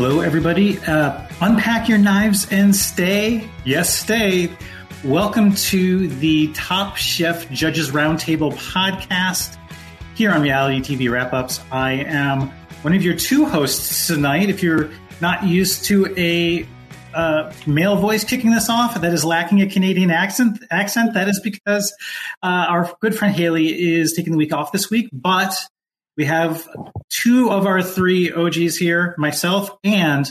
Hello, everybody. Uh, unpack your knives and stay. Yes, stay. Welcome to the Top Chef Judges Roundtable podcast here on Reality TV Wrap Ups. I am one of your two hosts tonight. If you're not used to a uh, male voice kicking this off that is lacking a Canadian accent, accent that is because uh, our good friend Haley is taking the week off this week, but we have two of our three OGs here, myself and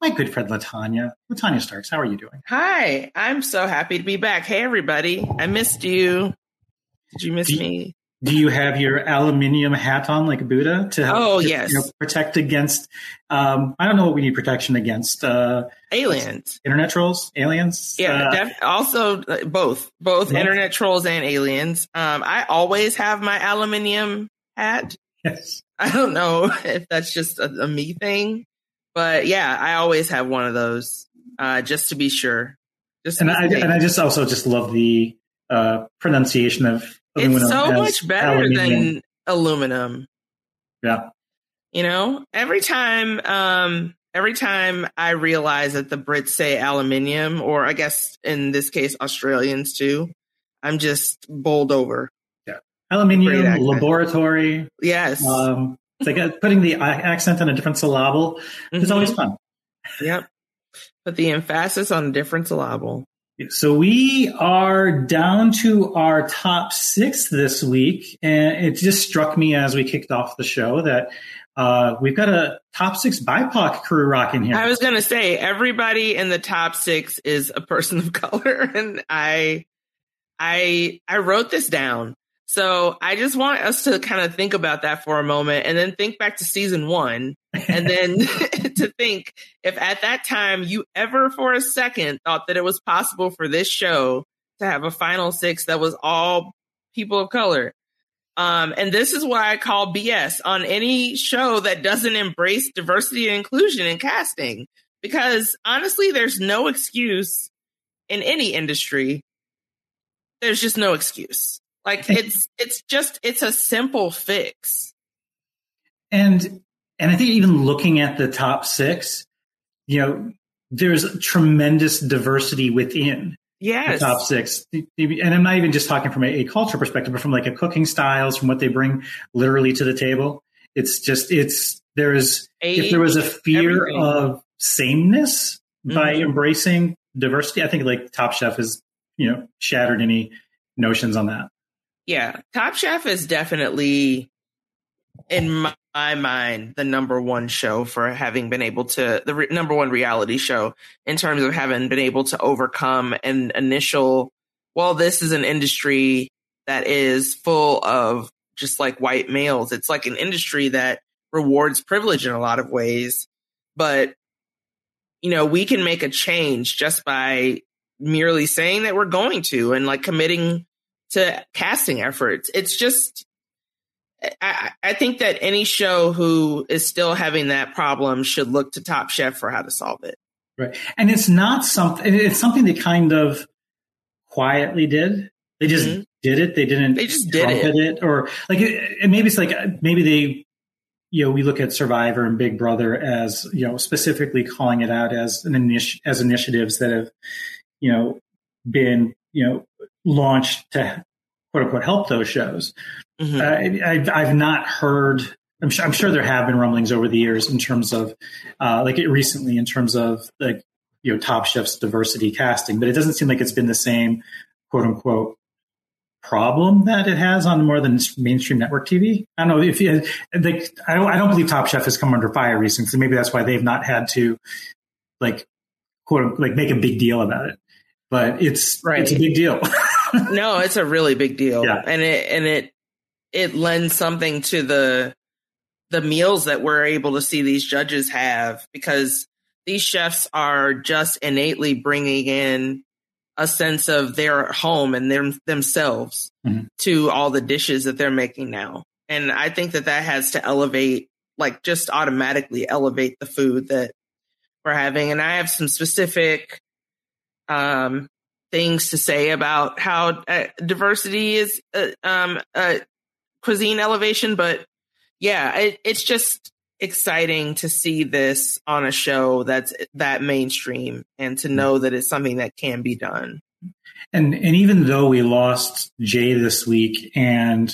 my good friend Latanya. Latanya Starks, how are you doing? Hi, I'm so happy to be back. Hey, everybody. I missed you. Did you miss do, me? Do you have your aluminium hat on like Buddha to help oh, to, yes. You know, protect against? Um, I don't know what we need protection against. Uh, aliens, internet trolls, aliens. Yeah, uh, def- also uh, both, both internet trolls and aliens. Um, I always have my aluminium hat. Yes. I don't know if that's just a, a, me thing, but yeah, I always have one of those uh, just to be sure. Just and I and I just also just love the uh, pronunciation of it's so much better aluminium. than aluminum. Yeah, you know, every time, um, every time I realize that the Brits say aluminium, or I guess in this case Australians too, I'm just bowled over aluminium laboratory. Yes. Um, it's like putting the accent on a different syllable. It's mm-hmm. always fun. Yep. Put the emphasis on a different syllable. So we are down to our top six this week, and it just struck me as we kicked off the show that uh, we've got a top six BIPOC crew rocking here. I was going to say everybody in the top six is a person of color, and I, I, I wrote this down so I just want us to kind of think about that for a moment and then think back to season one and then to think if at that time you ever for a second thought that it was possible for this show to have a final six that was all people of color. Um, and this is why I call BS on any show that doesn't embrace diversity and inclusion in casting. Because honestly, there's no excuse in any industry. There's just no excuse. Like it's it's just it's a simple fix. And and I think even looking at the top six, you know, there's tremendous diversity within yes. the top six. And I'm not even just talking from a, a culture perspective, but from like a cooking styles, from what they bring literally to the table. It's just it's there is if there was a fear everything. of sameness mm-hmm. by embracing diversity, I think like Top Chef has you know shattered any notions on that. Yeah, Top Chef is definitely, in my, my mind, the number one show for having been able to, the re- number one reality show in terms of having been able to overcome an initial, well, this is an industry that is full of just like white males. It's like an industry that rewards privilege in a lot of ways. But, you know, we can make a change just by merely saying that we're going to and like committing to casting efforts. It's just, I, I, think that any show who is still having that problem should look to Top Chef for how to solve it. Right. And it's not something, it's something they kind of quietly did. They just mm-hmm. did it. They didn't. They just did it. it. Or like, it, maybe it's like, maybe they you know, we look at Survivor and Big Brother as, you know, specifically calling it out as an initi- as initiatives that have, you know, been, you know, launched to quote unquote help those shows. Mm-hmm. Uh, I've, I've not heard. I'm sure, I'm sure there have been rumblings over the years in terms of, uh, like it recently in terms of like you know Top Chef's diversity casting, but it doesn't seem like it's been the same quote unquote problem that it has on more than mainstream network TV. I don't know if you, like, I don't, I don't believe Top Chef has come under fire recently. So maybe that's why they've not had to like quote like make a big deal about it. But it's right. it's a big deal. no, it's a really big deal, yeah. and it and it it lends something to the the meals that we're able to see these judges have because these chefs are just innately bringing in a sense of their home and them themselves mm-hmm. to all the dishes that they're making now. And I think that that has to elevate, like just automatically elevate the food that we're having. And I have some specific um, things to say about how uh, diversity is uh, um, uh, cuisine elevation, but yeah, it, it's just exciting to see this on a show that's that mainstream and to know that it's something that can be done. And and even though we lost Jae this week, and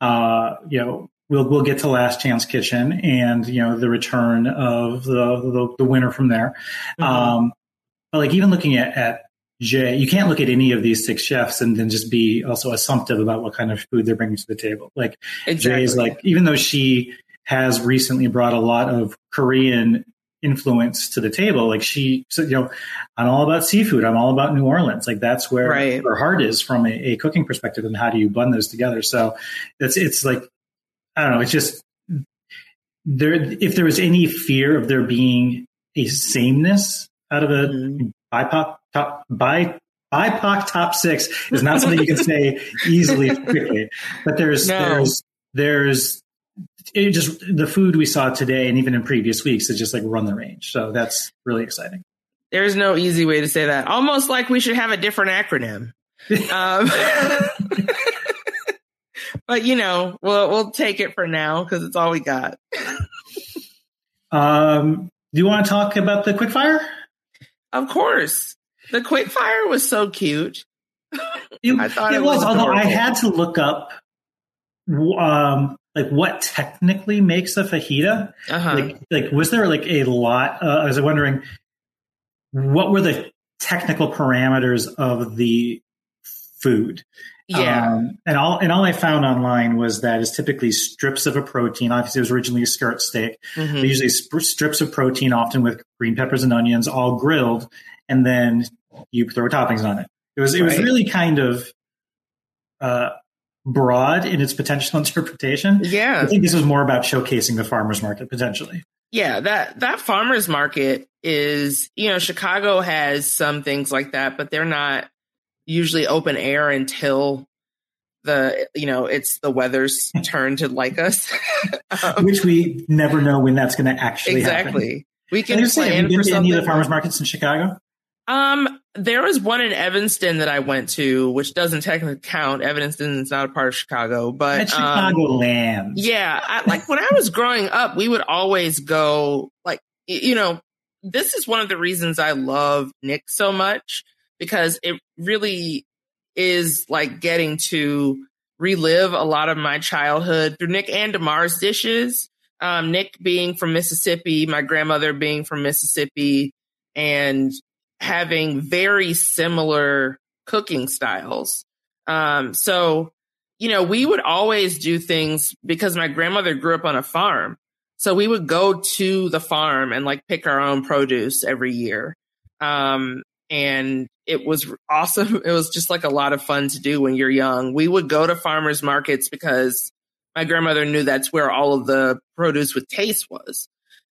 uh, you know we'll we'll get to Last Chance Kitchen and you know the return of the the, the winner from there. Mm-hmm. Um, but like even looking at, at Jae, you can't look at any of these six chefs and then just be also assumptive about what kind of food they're bringing to the table. Like exactly. Jae is like, even though she has recently brought a lot of Korean influence to the table. Like she said, you know, I'm all about seafood. I'm all about New Orleans. Like that's where right. her heart is from a, a, cooking perspective and how do you blend those together? So it's, it's like, I don't know. It's just there. If there was any fear of there being a sameness out of a mm-hmm. BIPOC top, BIPOC top six is not something you can say easily quickly, but there's, no. there's, there's it just the food we saw today and even in previous weeks is just like run the range. So that's really exciting. There's no easy way to say that. Almost like we should have a different acronym. um, but you know, we'll we'll take it for now because it's all we got. um, do you want to talk about the quickfire? Of course, the quick fire was so cute. It, I thought it, it was, was although I had to look up um, like what technically makes a fajita. Uh-huh. Like, like was there like a lot? Uh, I was wondering what were the technical parameters of the food. Yeah, um, and all and all I found online was that it's typically strips of a protein. Obviously, it was originally a skirt steak. Mm-hmm. usually sp- strips of protein, often with green peppers and onions, all grilled, and then you throw toppings on it. It was it was really kind of uh, broad in its potential interpretation. Yeah. I think this was more about showcasing the farmers market potentially. Yeah, that that farmers market is, you know, Chicago has some things like that, but they're not usually open air until the you know it's the weather's turn to like us um, which we never know when that's going to actually happen. exactly happen. we can plan say, have you been to any of the farmers markets in chicago um, there was one in Evanston that I went to, which doesn't technically count. Evanston is not a part of Chicago, but um, land. Yeah, I, like when I was growing up, we would always go. Like you know, this is one of the reasons I love Nick so much because it really is like getting to relive a lot of my childhood through Nick and Damar's dishes. Um, Nick being from Mississippi, my grandmother being from Mississippi, and having very similar cooking styles. Um, so, you know, we would always do things because my grandmother grew up on a farm. So we would go to the farm and like pick our own produce every year. Um, and it was awesome. It was just like a lot of fun to do when you're young. We would go to farmers markets because my grandmother knew that's where all of the produce with taste was.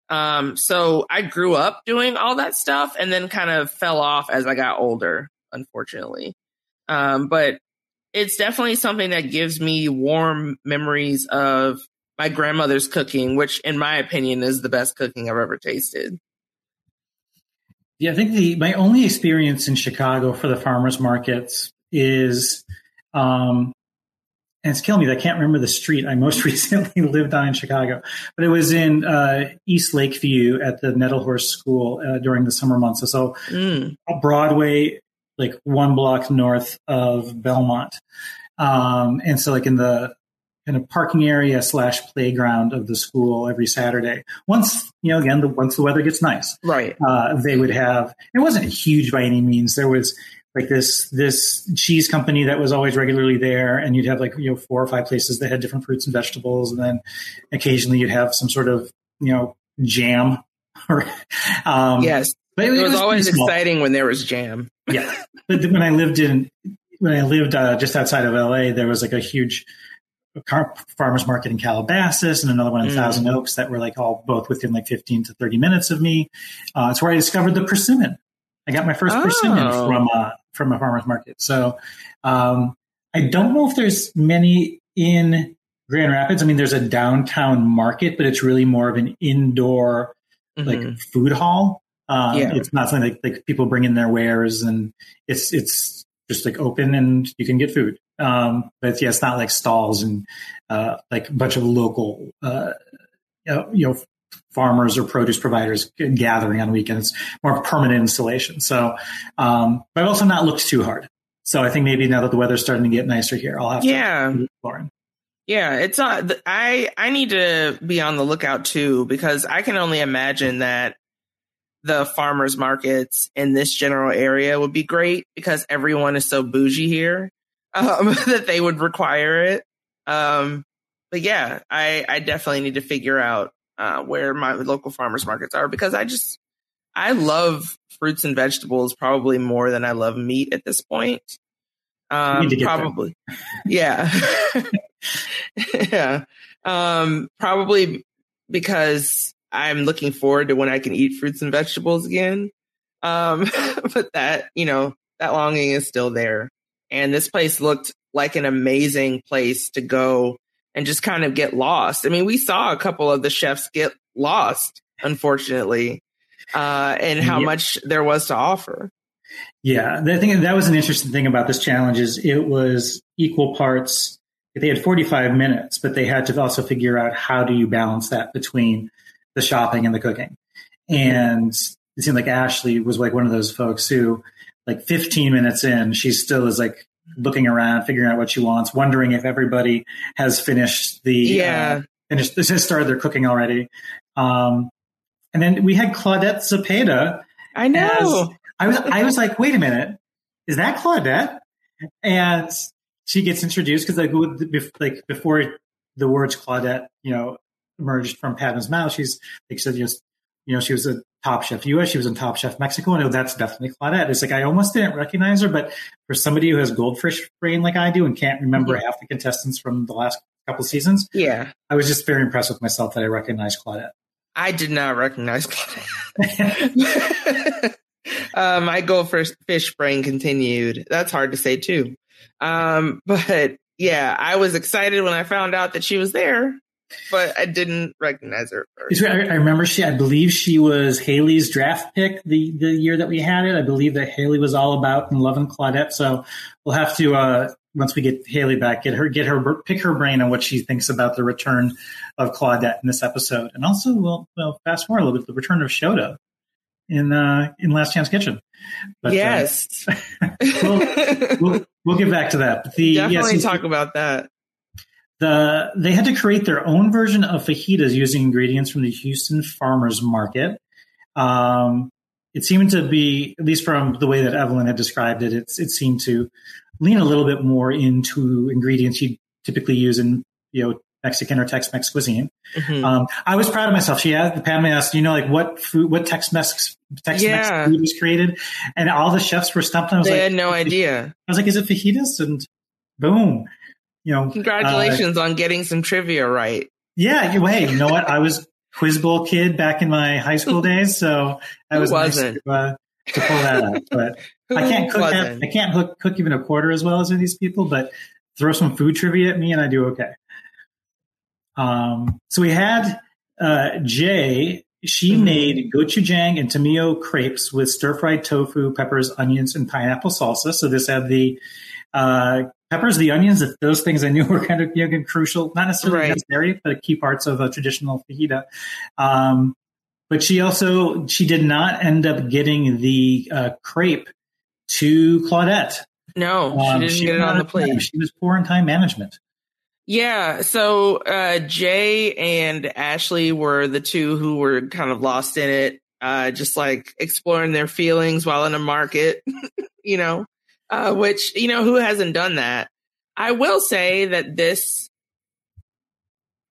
Um, so I grew up doing all that stuff and then kind of fell off as I got older, unfortunately. Um, but it's definitely something that gives me warm memories of my grandmother's cooking, which in my opinion is the best cooking I've ever tasted. Yeah, I think the my only experience in Chicago for the farmers markets is um, and it's killing me that I can't remember the street I most recently lived on in Chicago, but it was in uh, East Lakeview at the Nettelhorst School uh, during the summer months. So, mm. Broadway, like one block north of Belmont, um, and so like in the kind of parking area slash playground of the school every Saturday. Once you know, again, the, once the weather gets nice, right? Uh, they would have. It wasn't huge by any means. There was like this this cheese company that was always regularly there and you'd have like you know four or five places that had different fruits and vegetables and then occasionally you'd have some sort of you know jam or um, yes but it, it was, was always exciting when there was jam yeah but when i lived in when i lived uh, just outside of la there was like a huge farmers market in calabasas and another one in mm. thousand oaks that were like all both within like 15 to 30 minutes of me uh, it's where i discovered the persimmon I got my first oh. persimmon from uh, from a farmer's market. So um, I don't know if there's many in Grand Rapids. I mean, there's a downtown market, but it's really more of an indoor mm-hmm. like food hall. Um, yeah. It's not something like, like people bring in their wares and it's it's just like open and you can get food. Um, but yeah, it's not like stalls and uh, like a bunch of local uh, you know farmers or produce providers gathering on weekends, more permanent installation. So, um, but I've also not looked too hard. So I think maybe now that the weather's starting to get nicer here, I'll have yeah. to Yeah, it's not. I I need to be on the lookout too because I can only imagine that the farmers markets in this general area would be great because everyone is so bougie here um, that they would require it. Um, but yeah, I I definitely need to figure out uh, where my local farmers markets are because I just I love fruits and vegetables probably more than I love meat at this point. Um, probably, yeah, yeah, um, probably because I'm looking forward to when I can eat fruits and vegetables again. Um, but that you know that longing is still there, and this place looked like an amazing place to go and just kind of get lost. I mean, we saw a couple of the chefs get lost, unfortunately, uh, and how yeah. much there was to offer. Yeah, I think that was an interesting thing about this challenge is it was equal parts. They had 45 minutes, but they had to also figure out how do you balance that between the shopping and the cooking. And it seemed like Ashley was like one of those folks who, like 15 minutes in, she still is like looking around, figuring out what she wants, wondering if everybody has finished the yeah. Uh, finished this has started their cooking already. Um, and then we had Claudette Zepeda. I know. I was I was like, wait a minute, is that Claudette? And she gets introduced because like like before the words Claudette, you know, emerged from Padma's mouth, she's like said just you know, she was a Top Chef US, she was in Top Chef Mexico, and that's definitely Claudette. It's like I almost didn't recognize her, but for somebody who has goldfish brain like I do and can't remember mm-hmm. half the contestants from the last couple seasons, yeah, I was just very impressed with myself that I recognized Claudette. I did not recognize Claudette. uh, my goldfish brain continued. That's hard to say too. Um, but yeah, I was excited when I found out that she was there but I didn't recognize her. I, I remember she, I believe she was Haley's draft pick the, the year that we had it. I believe that Haley was all about and loving Claudette. So we'll have to, uh, once we get Haley back, get her, get her, pick her brain on what she thinks about the return of Claudette in this episode. And also we'll, we'll fast forward a little bit, the return of Shota in, uh, in Last Chance Kitchen. But, uh, yes. Uh, we'll, we'll, we'll, get back to that. But the, Definitely yes, talk about that the they had to create their own version of fajitas using ingredients from the Houston Farmers Market. Um, it seemed to be, at least from the way that Evelyn had described it, it, it seemed to lean a little bit more into ingredients you typically use in you know Mexican or Tex-Mex cuisine. Mm-hmm. Um, I was proud of myself. She asked, Padma asked, you know, like what food, what Tex-Mex, Tex-Mex yeah. food was created, and all the chefs were stumped. I was they like, had no idea. I was like, is it fajitas? And boom, you know, congratulations uh, on getting some trivia right. Yeah, you, hey, you know what? I was quiz bowl kid back in my high school days, so I was wasn't? nice to, uh, to pull that up. But I can't cook. Half, I can't cook, cook even a quarter as well as these people. But throw some food trivia at me, and I do okay. Um, so we had uh, Jae. She mm-hmm. made gochujang and tomillo crepes with stir fried tofu, peppers, onions, and pineapple salsa. So this had the uh, peppers, the onions, those things I knew were kind of you know, crucial, not necessarily Right. necessary, but key parts of a traditional fajita. Um, but she also she did not end up getting the uh, crepe to Claudette. No, Um, she didn't get it on the of time. plate. She was poor in time management. Yeah. So uh, Jae and Ashley were the two who were kind of lost in it, uh, just like exploring their feelings while in a market, you know, uh, which, you know, who hasn't done that? I will say that this,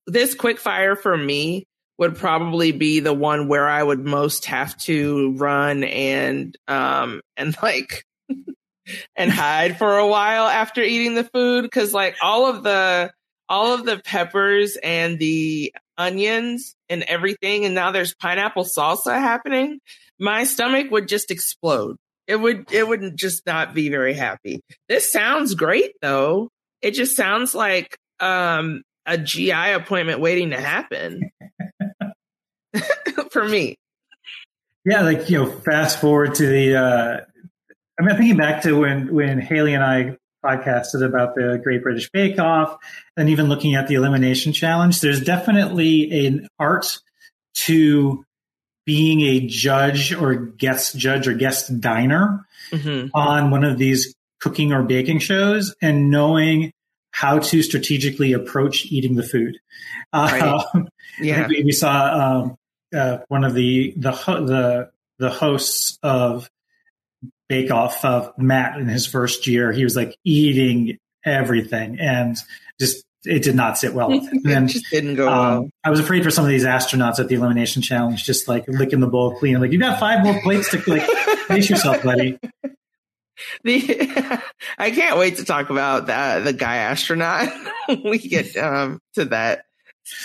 this quick fire for me would probably be the one where I would most have to run and, um, and like, and hide for a while after eating the food. Cause like all of the, all of the peppers and the onions and everything, and now there's pineapple salsa happening, my stomach would just explode. It would it wouldn't just not be very happy. This sounds great though. It just sounds like um a GI appointment waiting to happen. For me. Yeah, like you know, fast forward to the. Uh, I mean, I'm thinking back to when when Haley and I podcasted about the Great British Bake Off, and even looking at the elimination challenge. There's definitely an art to being a judge or guest judge or guest diner hmm on one of these cooking or baking shows, and knowing how to strategically approach eating the food. Right. Uh, Yeah. we, we saw um, uh, one of the the the the hosts of Bake Off, of Matt, in his first year, he was like eating everything, and just it did not sit well with him. And just didn't go well. um, I was afraid for some of these astronauts at the elimination challenge, just like licking the bowl clean. Like you got five more plates to like pace yourself, buddy. The, I can't wait to talk about that the guy astronaut. we get um, to that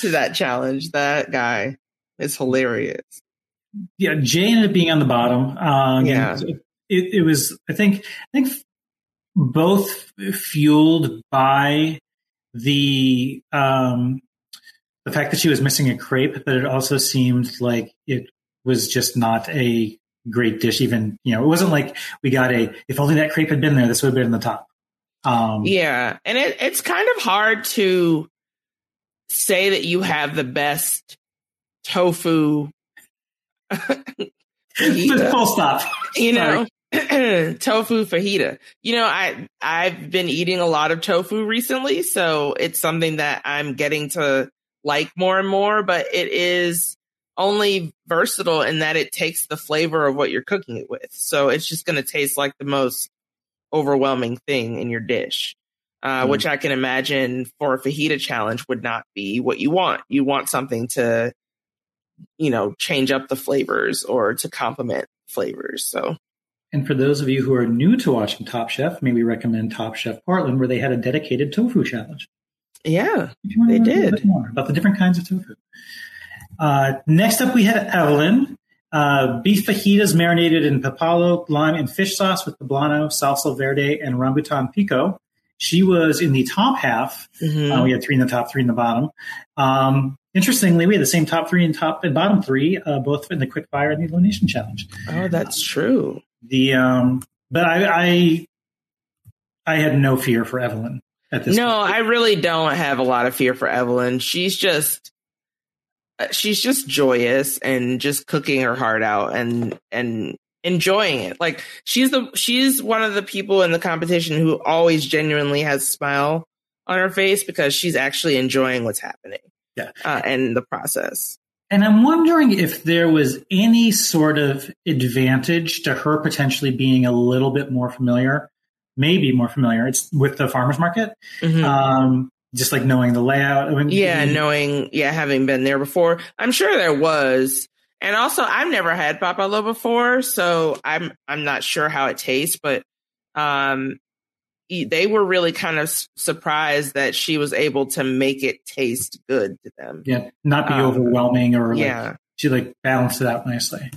to that challenge. That guy is hilarious. Yeah, Jae ended up being on the bottom. Um, Yeah. it, it was. I think. I think both fueled by the um, the fact that she was missing a crepe, but it also seemed like it was just not a great dish. Even you know, it wasn't like we got a. If only that crepe had been there, this would have been in the top. Um, Yeah, and it, it's kind of hard to say that you have the best tofu. Full stop. you know tofu fajita. You know i i've been eating a lot of tofu recently so it's something that i'm getting to like more and more but it is only versatile in that it takes the flavor of what you're cooking it with. So it's just going to taste like the most overwhelming thing in your dish uh, Mm. which i can imagine for a fajita challenge would not be what you want. You want something to you know change up the flavors or to complement flavors so And for those of you who are new to watching Top Chef, maybe recommend Top Chef Portland, where they had a dedicated tofu challenge. Yeah, If you want They to learn a did. about the different kinds of tofu. Uh, next up, we had Evelyn. Uh, beef fajitas marinated in papalo, lime, and fish sauce with poblano, salsa verde, and rambutan pico. She was in the top half. Mhm. Uh, we had three in the top, three in the bottom. Um, interestingly, we had the same top three and top and bottom three, uh, both in the quick fire and the elimination challenge. oh, that's true. The um, but I, I I had no fear for Evelyn at this. No, point. I really don't have a lot of fear for Evelyn. She's just uh, she's just joyous and just cooking her heart out and and enjoying it. Like she's the she's one of the people in the competition who always genuinely has a smile on her face because she's actually enjoying what's happening. Yeah. Uh, and the process. And I'm wondering if there was any sort of advantage to her potentially being a little bit more familiar, maybe more familiar. It's with the farmers market, Mhm. um, just like knowing the layout. I mean, Yeah, knowing, yeah, having been there before, I'm sure there was. And also, I've never had papalo before, so I'm I'm not sure how it tastes, but um, they were really kind of surprised that she was able to make it taste good to them. yeah, not be Um, overwhelming or like yeah, she like balanced it out nicely.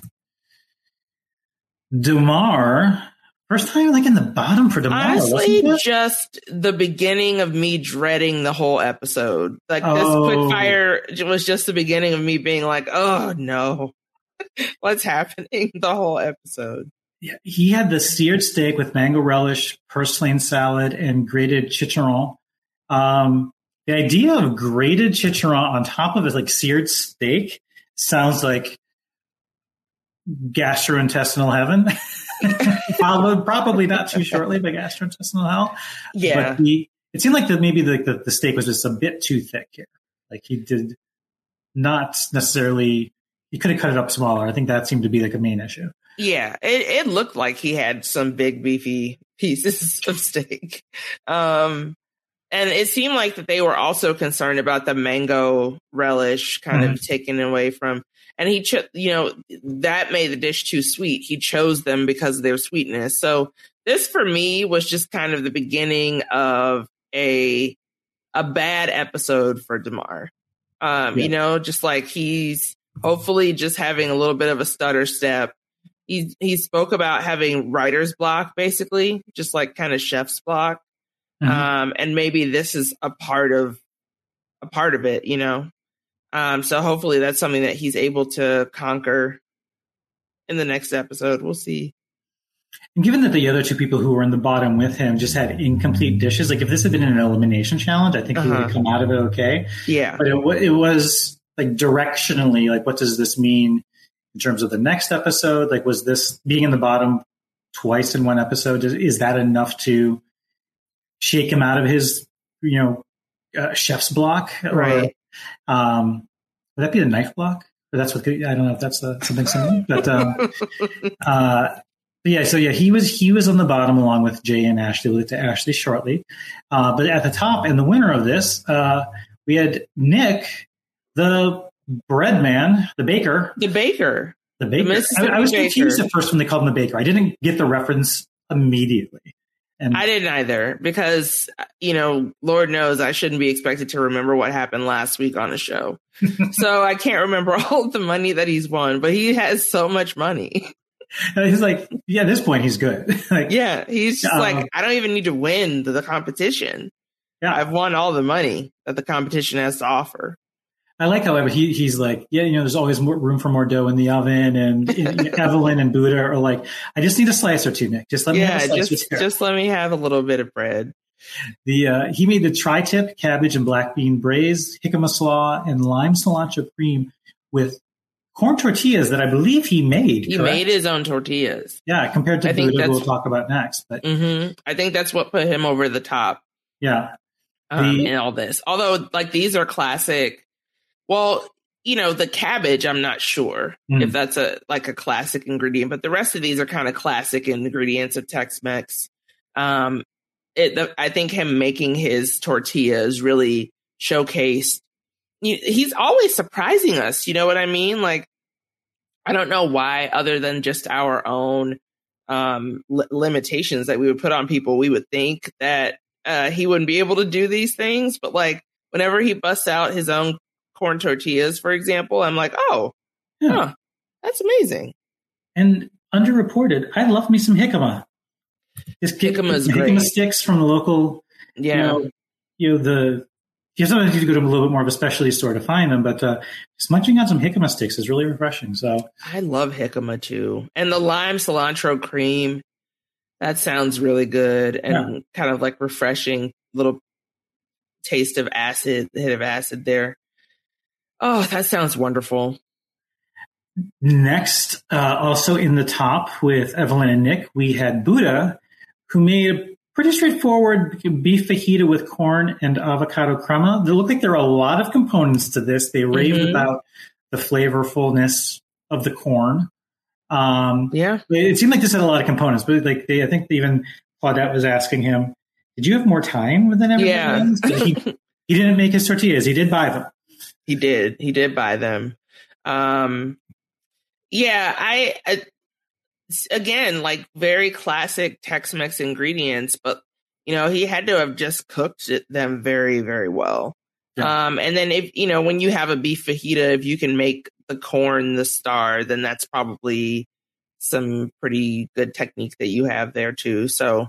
Demar, first time like in the bottom for Demar. honestly, wasn't just the beginning of me dreading the whole episode. Like this Oh. quick fire was just the beginning of me being like, "Oh no, what's happening?" The whole episode. Yeah, he had the seared steak with mango relish, purslane salad, and grated chicharron. Um, the idea of grated chicharron on top of it, like seared steak, sounds like gastrointestinal heaven. Followed probably not too shortly by gastrointestinal hell. Yeah. But he, it seemed like that maybe the, the, the steak was just a bit too thick here. Like he did not necessarily, he could have cut it up smaller. I think that seemed to be like a main issue. Yeah, it, it looked like he had some big beefy pieces of steak. Um, and it seemed like that they were also concerned about the mango relish kind Mhm. of taken away from and he cho- you know that made the dish too sweet he chose them because of their sweetness so this for me was just kind of the beginning of a a bad episode for demar um Yeah. you know just like he's hopefully just having a little bit of a stutter step he he spoke about having writer's block basically just like kind of chef's block Mhm. um, and maybe this is a part of a part of it, you know. Um, so hopefully that's something that he's able to conquer in the next episode. We'll see. And given that the other two people who were in the bottom with him just had incomplete dishes, like if this had been an elimination challenge, I think he would have Uh-huh. come out of it okay. Yeah, But it, it was like directionally, like what does this mean in terms of the next episode? Like, was this being in the bottom twice in one episode? Is, is that enough to shake him out of his, you know, uh, chef's block? Or, Right. um, would that be the knife block? Or that's what I don't know if that's uh, something similar, but um, uh, but yeah. So yeah, he was he was on the bottom along with Jae and Ashley. We'll get to Ashley shortly, uh, but at the top and the winner of this, uh, we had Nick, the bread man, the baker, the baker. the baker. Mississippi I, I was confused at first when they called him the baker. I didn't get the reference immediately. And I didn't either because you know, Lord knows I shouldn't be expected to remember what happened last week on a show. so I can't remember all the money that he's won, but he has so much money. he's like, yeah, at this point he's good. like, Yeah, he's just Um, like, I don't even need to win the, the competition. yeah. I've won all the money that the competition has to offer. I like, however, he, he's like, yeah, you know, there's always more room for more dough in the oven. And Evelyn and Buddha are like, I just need a slice or two, Nick. Just let me have yeah, a slice. just just let me have a little bit of bread. The uh, he made the tri-tip cabbage and black bean braised jicama slaw, and lime cilantro cream with corn tortillas that I believe he made. He correct? made his own tortillas. yeah, compared to I Buddha, we'll talk about next. But hmm I think that's what put him over the top yeah, um, The- in all this. Although, like these are classic. Well, you know, the cabbage, I'm not sure Mm. if that's a like a classic ingredient, but the rest of these are kind of classic ingredients of Tex-Mex. Um, it, the, I think him making his tortillas really showcased. You, he's always surprising us. You know what I mean? Like, I don't know why, other than just our own um, li- limitations that we would put on people, we would think that uh, he wouldn't be able to do these things. But like, whenever he busts out his own corn tortillas, for example, I'm like, oh, yeah. huh, that's amazing. And underreported, I love me some jicama. Just jicama great. sticks from the local Yeah. you know, you know the you sometimes need to go to a little bit more of a specialty store to find them, but uh, just munching on some jicama sticks is really refreshing. So I love jicama too. And the lime cilantro cream, that sounds really good and kind of like refreshing little taste of acid, hit of acid there. Oh, that sounds wonderful. next, uh, also in the top with Evelyn and Nick, we had Buddha, who made a pretty straightforward beef fajita with corn and avocado crema. They look like there are a lot of components to this. They raved Mhm. about the flavorfulness of the corn. Um, Yeah. It seemed like this had a lot of components, but like they, I think even Claudette was asking him, "Did you have more time than everybody Yeah. he, he didn't make his tortillas; he did buy them. He did. He did buy them. Um, yeah, I, I again like very classic Tex-Mex ingredients, but you know he had to have just cooked it, them very very well. Yeah. Um, and then if you know when you have a beef fajita, if you can make the corn the star, then that's probably some pretty good technique that you have there too. So,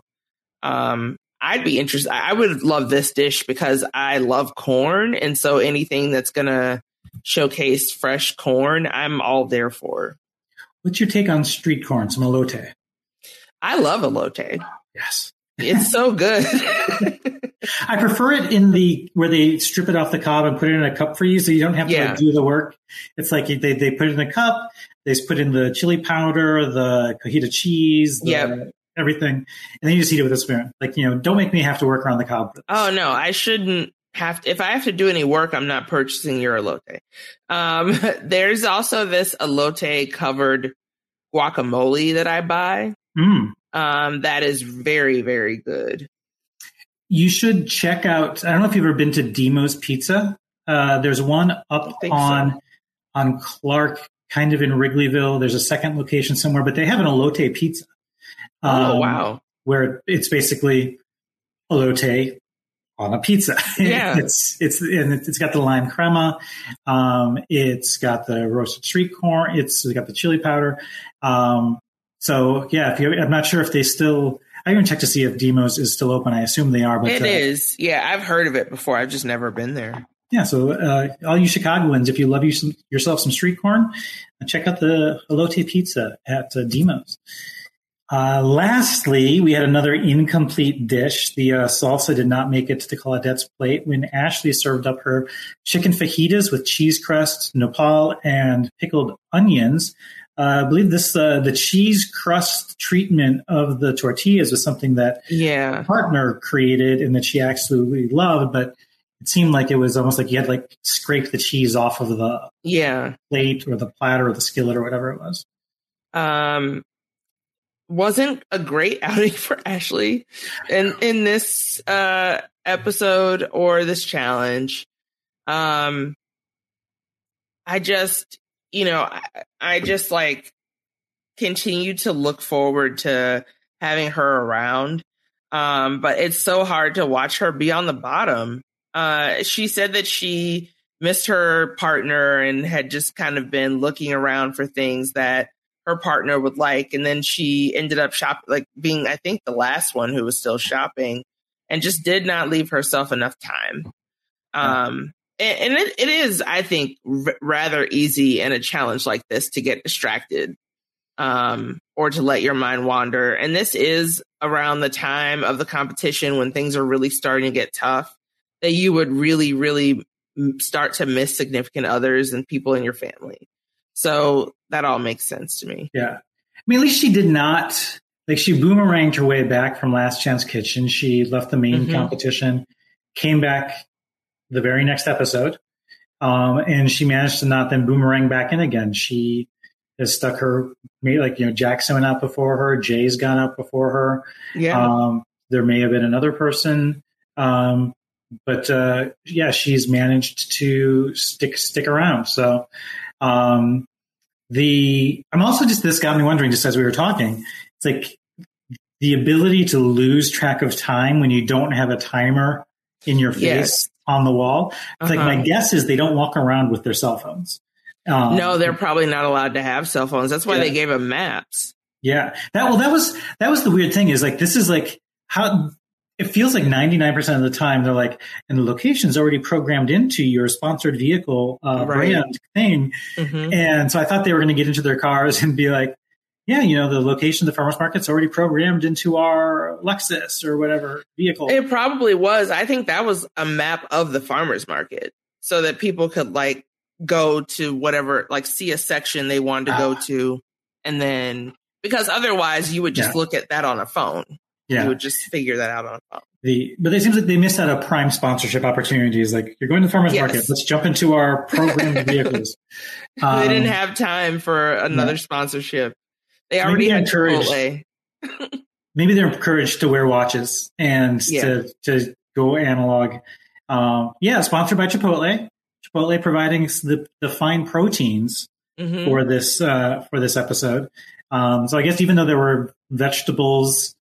um, I'd be interested. I would love this dish because I love corn, and so anything that's gonna showcase fresh corn, I'm all there for. What's your take on street corn, some elote? I love elote. Yes. It's so good. I prefer it in the where they strip it off the cob and put it in a cup for you, so you don't have to Yeah. like, do the work. It's like they they put it in a cup. They put in the chili powder, the cojita cheese, the, Yep. Everything, and then you just eat it with a spoon. Like you know, don't make me have to work around the cob. Oh no, I shouldn't have to, if I have to do any work, I'm not purchasing your elote. Um, there's also this elote covered guacamole that I buy. Mm. Um, that is very, very good. You should check out. I don't know if you've ever been to Dimo's Pizza. Uh, there's one up on so. on Clark, kind of in Wrigleyville. There's a second location somewhere, but they have an elote pizza. Oh Um, wow. where it's basically elote on a pizza. Yeah. it's it's and it's got the lime crema. Um, it's got the roasted street corn. It's got the chili powder. Um, so yeah, if you, I'm not sure if they still. I even checked to see if Dimo's is still open. I assume they are, but It uh, is. Yeah, I've heard of it before. I've just never been there. yeah. So uh, all you Chicagoans, if you love you some, yourself some street corn, uh, check out the elote pizza at uh, Dimo's. Uh, lastly, we had another incomplete dish. The uh, salsa did not make it to Claudette's plate when Ashley served up her chicken fajitas with cheese crust, nopal, and pickled onions. Uh, I believe this uh, the cheese crust treatment of the tortillas was something that Yeah. partner created and that she absolutely loved, but it seemed like it was almost like you had like scrape the cheese off of the Yeah. plate or the platter or the skillet or whatever it was. Um wasn't a great outing for Ashley in in this uh episode or this challenge. Um I just, you know, I, I just like continue to look forward to having her around. Um, but it's so hard to watch her be on the bottom. Uh, she said that she missed her partner and had just kind of been looking around for things that her partner would like. And then she ended up shop like being, I think, the last one who was still shopping and just did not leave herself enough time. Um, and, and it, it is, I think, r- rather easy in a challenge like this to get distracted um, or to let your mind wander. And this is around the time of the competition when things are really starting to get tough that you would really, really start to miss significant others and people in your family. So that all makes sense to me. Yeah. I mean, at least she did not, like, she boomeranged her way back from Last Chance Kitchen. She left the main Mhm. competition, came back the very next episode, um, and she managed to not then boomerang back in again. She has stuck her, like, you know, Jackson went out before her, Jae's gone out before her. Yeah. Um, there may have been another person. Um, but uh, yeah, she's managed to stick stick around. So um, the I'm also just this got me wondering just as we were talking. It's like the ability to lose track of time when you don't have a timer in your face Yes. on the wall. It's like Uh-huh. my guess is they don't walk around with their cell phones. Um, no, they're probably not allowed to have cell phones. That's why Yeah. they gave them maps. Yeah. That well that was that was the weird thing is like this is like how it feels like 99% of the time they're like and the location's already programmed into your sponsored vehicle uh, Right. brand thing. Mhm. And so I thought they were going to get into their cars and be like yeah, you know, the location of the farmers market's already programmed into our Lexus or whatever vehicle. It probably was. I think that was a map of the farmers market so that people could like go to whatever, like see a section they wanted to go Ah. to. And then, because otherwise you would just Yeah. look at that on a phone. Yeah. You would just figure that out on. The, but it seems like they missed out a prime sponsorship opportunities. Like you're going to the farmers Yes. market. Let's jump into our programmed vehicles. they didn't Um, have time for another sponsorship. They Maybe already had encouraged. Chipotle. maybe they're encouraged to wear watches and Yeah. to, to go analog. Um, yeah, sponsored by Chipotle. Chipotle providing the, the fine proteins Mhm. for this uh, for this episode. Um, so I guess even though there were vegetables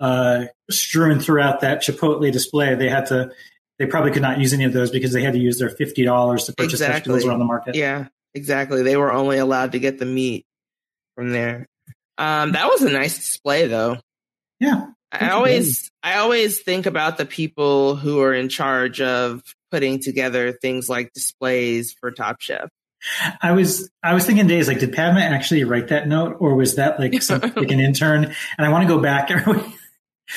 uh, strewn throughout that Chipotle display, they had to. They probably could not use any of those because they had to use their fifty dollars to purchase Exactly. vegetables around the market. Yeah, exactly. They were only allowed to get the meat from there. Um, that was a nice display, though. Yeah. I always, I always think about the people who are in charge of putting together things like displays for Top Chef. I was I was thinking days like, did Padma actually write that note, or was that like some like an intern? And I want to go back.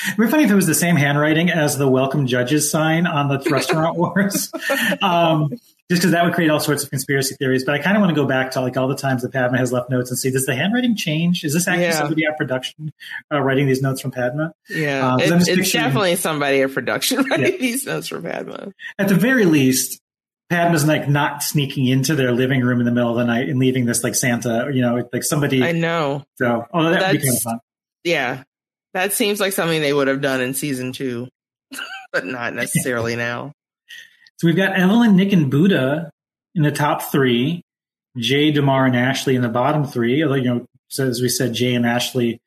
It'd be funny if it was the same handwriting as the welcome judges sign on the restaurant wars. Um, just because that would create all sorts of conspiracy theories. But I kind of want to go back to like all the times that Padma has left notes and see does the handwriting change? Is this actually Yeah. somebody at production uh, writing these notes from Padma? Yeah, Uh, 'cause it- it's picturing- definitely somebody at production writing Yeah. these notes for Padma. At the very least, Padma's like not sneaking into their living room in the middle of the night and leaving this like Santa, you know, like somebody. I know. so, oh, that would be kind of fun. Yeah, that seems like something they would have done in season two, but not necessarily now. So we've got Evelyn, Nick, and Buddha in the top three. Jae, Damarr, and Ashley in the bottom three. Although, you know, so as we said, Jae and Ashley,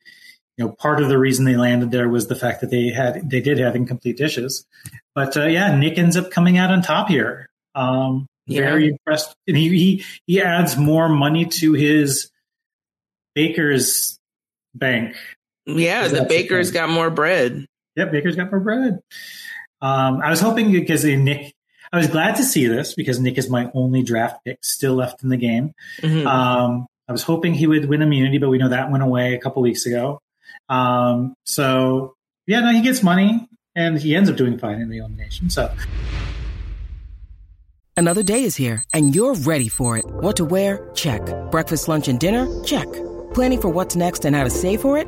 you know, part of the reason they landed there was the fact that they had they did have incomplete dishes. But uh, yeah, Nick ends up coming out on top here. Um, Yeah. Very impressed, and he, he he adds more money to his baker's bank. Yeah, the that baker's something? got more bread. Yep, Baker's got more bread. Um, I was hoping because Nick, I was glad to see this because Nick is my only draft pick still left in the game. Mhm. Um, I was hoping he would win immunity, but we know that went away a couple weeks ago. Um, so yeah, no, he gets money and he ends up doing fine in the elimination. So Another day is here, and you're ready for it. What to wear? Check. Breakfast, lunch, and dinner? Check. Planning for what's next and how to save for it?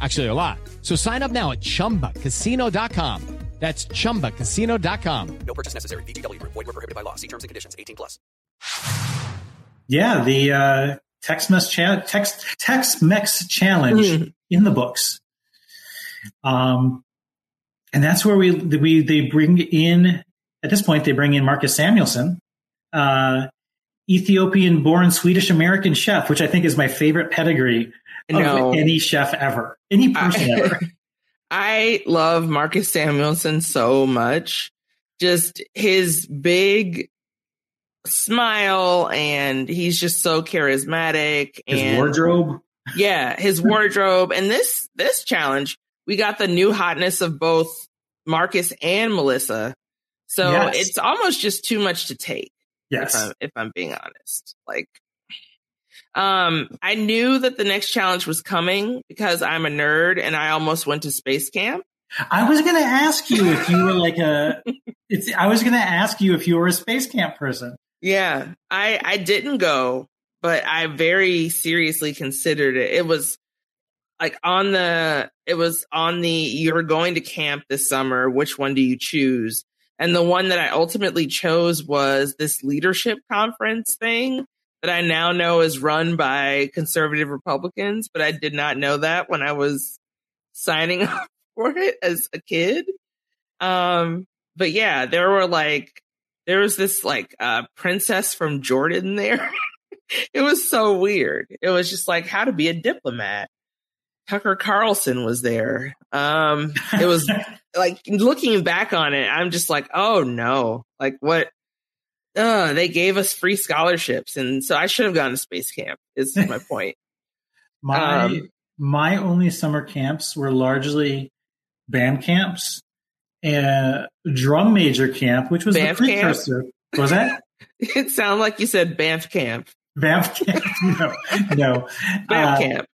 Actually, a lot. So sign up now at chumbacasino.com. That's chumbacasino.com. No purchase necessary. VGW Group. Void were prohibited by law. See terms and conditions. 18 plus. yeah, the uh, Tex-Mex, cha- Tex- Tex-Mex challenge Mhm. in the books. Um, and that's where we we they bring in at this point they bring in Marcus Samuelsson, uh, Ethiopian-born Swedish American chef, which I think is my favorite pedigree of No. any chef ever, any person I- ever. I love Marcus Samuelsson so much. Just his big smile and he's just so charismatic His and wardrobe. yeah, his wardrobe and this this challenge, we got the new hotness of both Marcus and Melissa. So Yes. it's almost just too much to take Yes. if I'm, if I'm being honest. Like, um, I knew that the next challenge was coming because I'm a nerd and I almost went to space camp. I was going to ask you if you were like a. It's. I was going to ask you if you were a space camp person. Yeah, I I didn't go, but I very seriously considered it. It was like on the it was on the you're going to camp this summer. Which one do you choose? And the one that I ultimately chose was this leadership conference thing that I now know is run by conservative Republicans, but I did not know that when I was signing up for it as a kid. Um, but yeah, there were like there was this like uh princess from Jordan there. it was so weird. It was just like how to be a diplomat. Tucker Carlson was there. Um it was like looking back on it, I'm just like, oh no. Like what uh they gave us free scholarships and so I should have gone to space camp is my point. My Um, my only summer camps were largely band camps, and drum major camp, which was Banff the camp? precursor. Was that? It sounded like you said Banff Camp. Banff Camp. no, no. Banff Uh, Camp.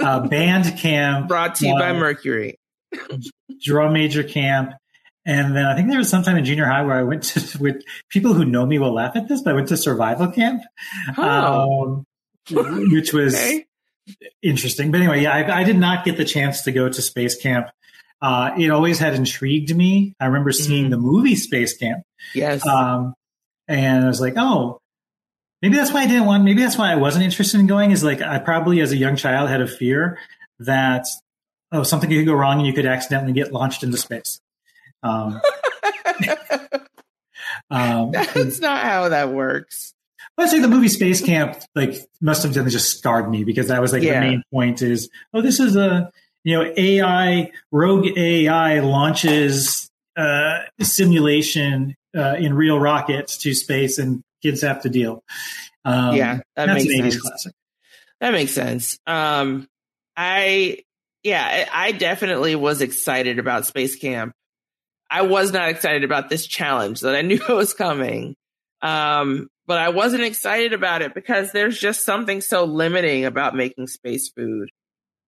uh, band camp, Brought to you by Mercury. drum major camp. And then I think there was some time in junior high where I went to, with people who know me will laugh at this, but I went to survival camp, Oh, um, which was okay. interesting. But anyway, yeah, I, I did not get the chance to go to space camp. Uh, it always had intrigued me. I remember seeing Mhm. the movie Space Camp, Yes. um, and I was like, oh, maybe that's why I didn't want. Maybe that's why I wasn't interested in going. Is like I probably, as a young child, had a fear that oh, something could go wrong and you could accidentally get launched into space. Um, um, That's not how that works. I'd say the movie Space Camp like must have done just scarred me because that was like Yeah. the main point is oh this is a you know AI rogue AI launches uh, simulation uh, in real rockets to space and kids have to deal. Um, yeah, that that's makes an 80s sense. classic. That makes sense. Um, I, yeah, I I definitely was excited about Space Camp. I was not excited about this challenge that I knew it was coming. Um, but I wasn't excited about it because there's just something so limiting about making space food.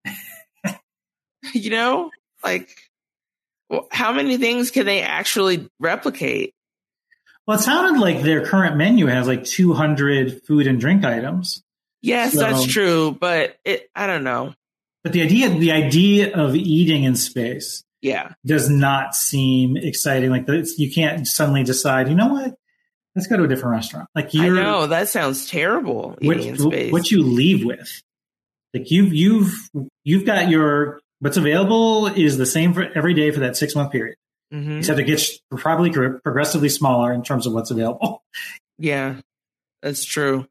you know, like, well, how many things can they actually replicate? Well, it sounded like their current menu has like 200 food and drink items. Yes, So- that's true, but it, I don't know. But the idea, the idea of eating in space Yeah. does not seem exciting. Like you can't suddenly decide, you know what? Let's go to a different restaurant. Like I you're, know that sounds terrible. what, space. what you leave with. Like you've you've you've got your what's available is the same for every day for that six month period. Mhm. Except it gets probably gr- progressively smaller in terms of what's available. Yeah, that's true.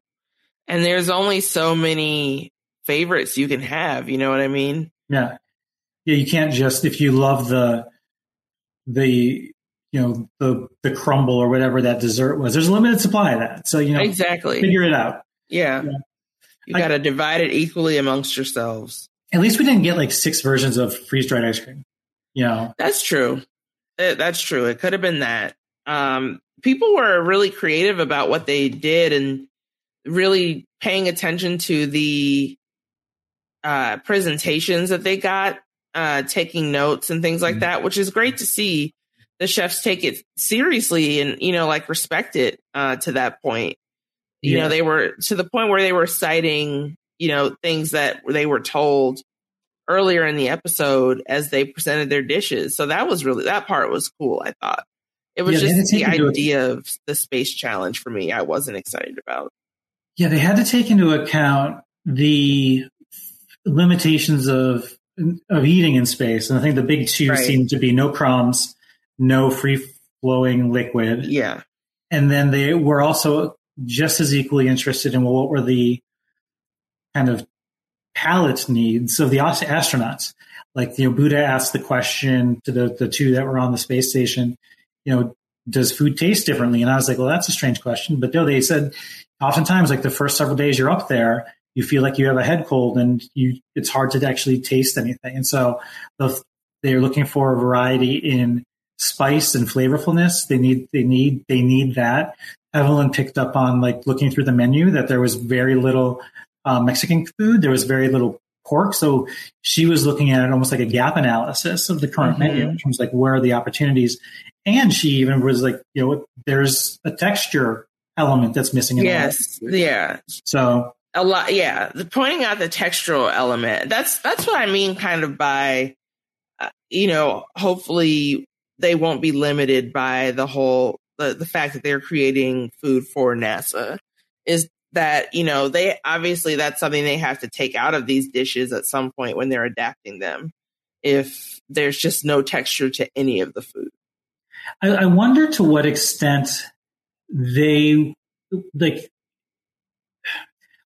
And there's only so many favorites you can have. You know what I mean? Yeah, yeah. You can't just if you love the the you know the the crumble or whatever that dessert was. There's a limited supply of that, so you know exactly. figure it out. Yeah. Yeah. You got to divide it equally amongst yourselves. At least we didn't get like six versions of freeze dried ice cream. You know, That's true. Eh, That's true. It could have been that. Um, people were really creative about what they did and really paying attention to the uh, presentations that they got, uh, taking notes and things like Mhm. that, which is great to see the chefs take it seriously and, you know, like respect it uh, to that point. You Yeah. know, they were to the point where they were citing, you know, things that they were told earlier in the episode as they presented their dishes. So that was really that part was cool. I thought it was Yeah, just the into idea of the space challenge for me. I wasn't excited about. Yeah, they had to take into account the limitations of of eating in space, and I think the big two Right. seem to be no crumbs, no free flowing liquid, Yeah, and then they were also just as equally interested in what were the kind of palate needs of the astronauts. Like you know, Buddha asked the question to the the two that were on the space station, you know, does food taste differently? And I was like, well, that's a strange question. But no, they said oftentimes, like the first several days you're up there, you feel like you have a head cold and you it's hard to actually taste anything. And so the, they're looking for a variety in spice and flavorfulness. They need they need they need that. Evelyn picked up on like looking through the menu that there was very little uh, Mexican food. There was very little pork. So she was looking at it almost like a gap analysis of the current Mhm. menu in terms like where are the opportunities. And she even was like, you know, there's a texture element that's missing in yes, yeah, So a lot. Yeah, the pointing out the textural element. That's that's what I mean, kind of by, uh, you know, hopefully they won't be limited by the whole the the fact that they're creating food for NASA. Is that you know they obviously that's something they have to take out of these dishes at some point when they're adapting them. If there's just no texture to any of the food. I, I wonder to what extent they like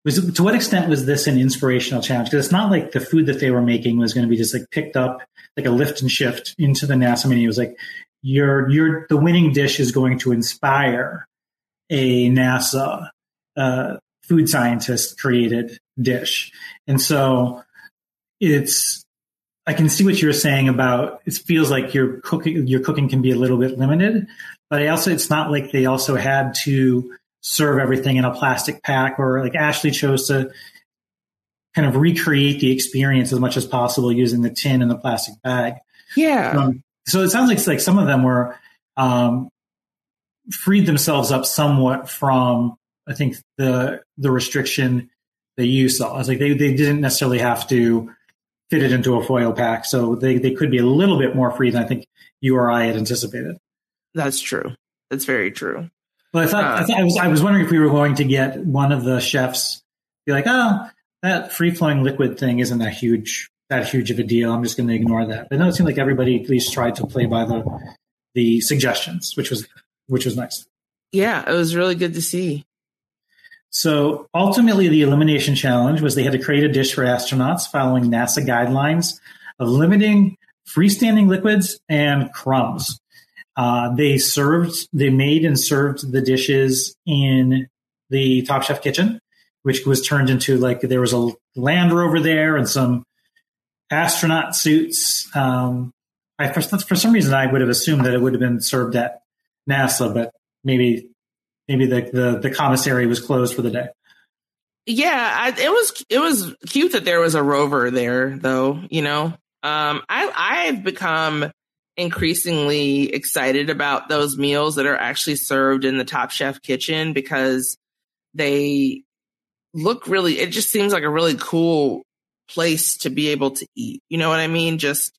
was to what extent was this an inspirational challenge? Because it's not like the food that they were making was going to be just like picked up like a lift and shift into the NASA menu. It was like your your the winning dish is going to inspire a NASA uh, food scientist created dish, and so it's I can see what you're saying about it feels like your cooking your cooking can be a little bit limited, but I also it's not like they also had to serve everything in a plastic pack, or like Ashley chose to kind of recreate the experience as much as possible using the tin and the plastic bag. Yeah. Um, so it sounds like like some of them were um, freed themselves up somewhat from I think the the restriction that you saw. It's like they, they didn't necessarily have to fit it into a foil pack, so they, they could be a little bit more free than I think you or I had anticipated. That's true. That's very true. But I thought, Uh, I, thought I was I was wondering if we were going to get one of the chefs be like, oh, that free flowing liquid thing isn't that huge that huge of a deal. I'm just going to ignore that. But no, it seemed like everybody at least tried to play by the the suggestions, which was which was nice. Yeah, it was really good to see. So ultimately, the elimination challenge was they had to create a dish for astronauts following NASA guidelines of limiting freestanding liquids and crumbs. Uh, they served, they made and served the dishes in the Top Chef kitchen, which was turned into like there was a Land Rover there and some astronaut suits. Um, I, for, for some reason, I would have assumed that it would have been served at NASA, but maybe maybe the, the, the commissary was closed for the day. Yeah, I, it was it was cute that there was a rover there, though. You know, um, I I've become increasingly excited about those meals that are actually served in the Top Chef kitchen because they look really. It just seems like a really cool place to be able to eat. You know what I mean? Just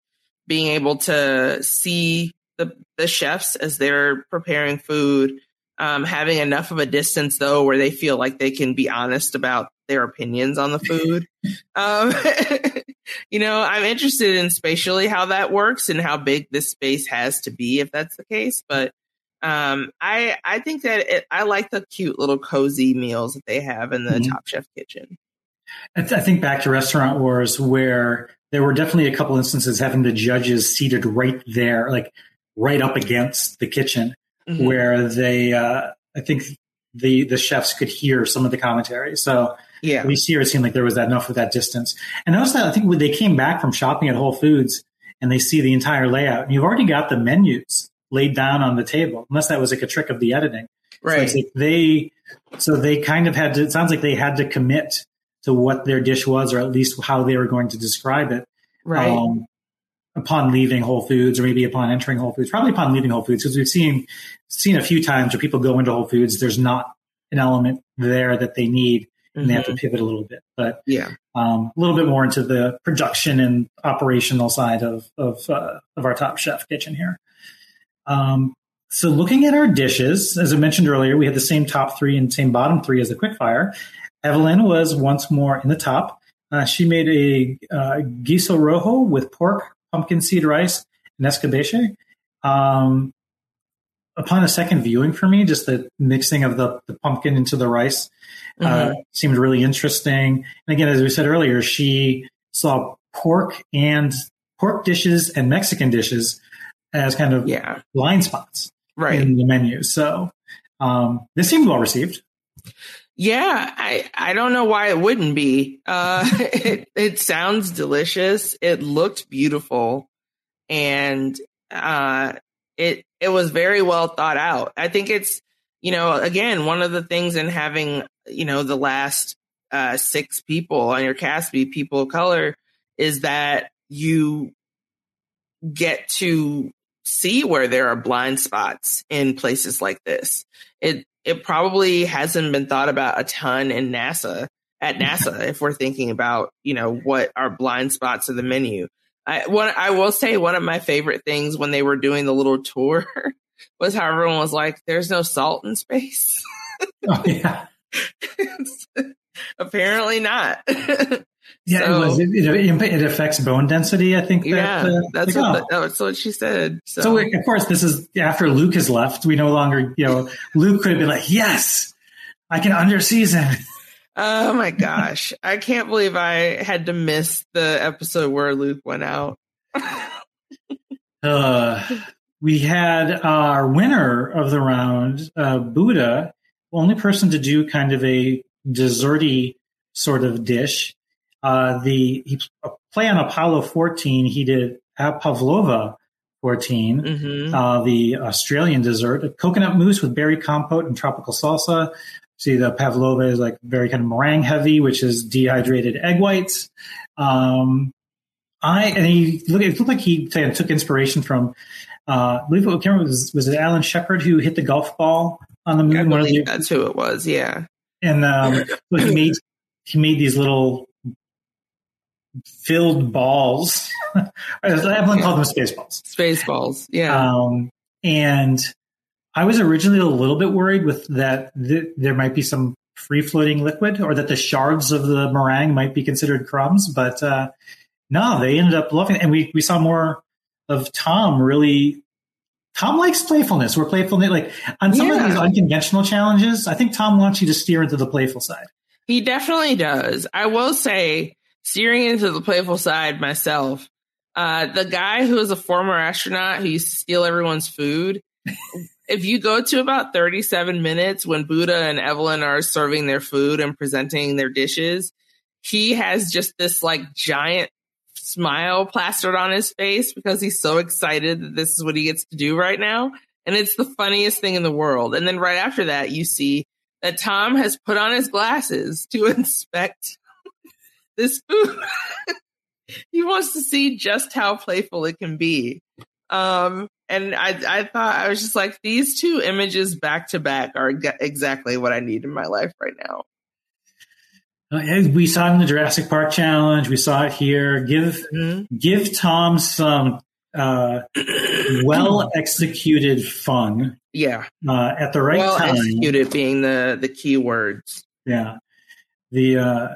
being able to see the the chefs as they're preparing food um, having enough of a distance though where they feel like they can be honest about their opinions on the food. um, you know, I'm interested in spatially how that works and how big this space has to be if that's the case. But um, I I think that it, I like the cute little cozy meals that they have in the Mhm. Top Chef kitchen. I, th- I think back to Restaurant Wars where there were definitely a couple instances having the judges seated right there, like right up against the kitchen, Mhm. where they, uh, I think the the chefs could hear some of the commentary. So Yeah, at least here it seemed like there was that enough of that distance. And notice that I think when they came back from shopping at Whole Foods and they see the entire layout, and you've already got the menus laid down on the table, unless that was like a trick of the editing. So right. it's like they, so they kind of had to. It sounds like they had to commit to what their dish was, or at least how they were going to describe it. right. Um, upon leaving Whole Foods, or maybe upon entering Whole Foods, probably upon leaving Whole Foods, because we've seen seen a few times where people go into Whole Foods, there's not an element there that they need, and they have to Mhm. pivot a little bit. But Yeah. um, a little bit more into the production and operational side of of, uh, of our Top Chef kitchen here. Um, so looking at our dishes, as I mentioned earlier, we had the same top three and same bottom three as the quickfire. Evelyn was once more in the top. Uh, she made a uh, guiso rojo with pork, pumpkin seed rice, and escabeche. Um, upon a second viewing for me, just the mixing of the, the pumpkin into the rice uh, seemed really interesting. And again, as we said earlier, she saw pork and pork dishes and Mexican dishes as kind of Yeah. blind spots Right. in the menu. So um, this seemed well received. Yeah, I, I don't know why it wouldn't be. Uh, it, it sounds delicious. It looked beautiful and, uh, it, it was very well thought out. I think it's, you know, again, one of the things in having, you know, the last, uh, six people on your cast be people of color is that you get to see where there are blind spots in places like this. It it probably hasn't been thought about a ton in NASA at NASA if we're thinking about you know what are blind spots of the menu. I one I will say one of my favorite things when they were doing the little tour was how everyone was like, "There's no salt in space." Oh, yeah. Apparently not. Yeah, So- it was. It, it, it affects bone density. I think. That, yeah, uh, that's like, what oh. that's what she said. So, So of course, this is after Luke has left. We no longer, you know, Luke could have been like, "Yes, I can underseason." Oh my gosh. I can't believe I had to miss the episode where Luke went out. Uh, we had our winner of the round, uh, Buddha, only person to do kind of a desserty sort of dish. Uh, the he, play on Apollo 14, he did pavlova 14. hmm Uh, the Australian dessert, a coconut mousse with berry compote and tropical salsa. See, the pavlova is like very kind of meringue heavy, which is dehydrated egg whites. Um, I and he look. It looked like he took inspiration from. Uh, I believe it, I can't remember, was, was it Alan Shepard who hit the golf ball on the moon? Of believe that's who it was. Yeah. and um, so he made he made these little filled balls. Evelyn called them space balls. Spaceballs. Yeah. Um, and I was originally a little bit worried with that th- there might be some free floating liquid or that the shards of the meringue might be considered crumbs, but uh, no, they ended up loving it. And we, we saw more of Tom really. Tom likes playfulness. We're playful. Like on some Yeah. of these unconventional challenges, I think Tom wants you to steer into the playful side. He definitely does. I will say, steering into the playful side myself, uh, the guy who is a former astronaut who used to steal everyone's food. if you go to about 37 minutes when Buddha and Evelyn are serving their food and presenting their dishes, he has just this like giant smile plastered on his face because he's so excited that this is what he gets to do right now. And it's the funniest thing in the world. And then right after that, you see that Tom has put on his glasses to inspect this food. he wants to see just how playful it can be. Um, and I, I thought I was just like, these two images back to back are exactly what I need in my life right now. Uh, We saw it in the Jurassic Park challenge. We saw it here. Give Mhm. give Tom some uh, well executed fun Yeah, uh, at the right well time. executed being the the key words. Yeah, the uh,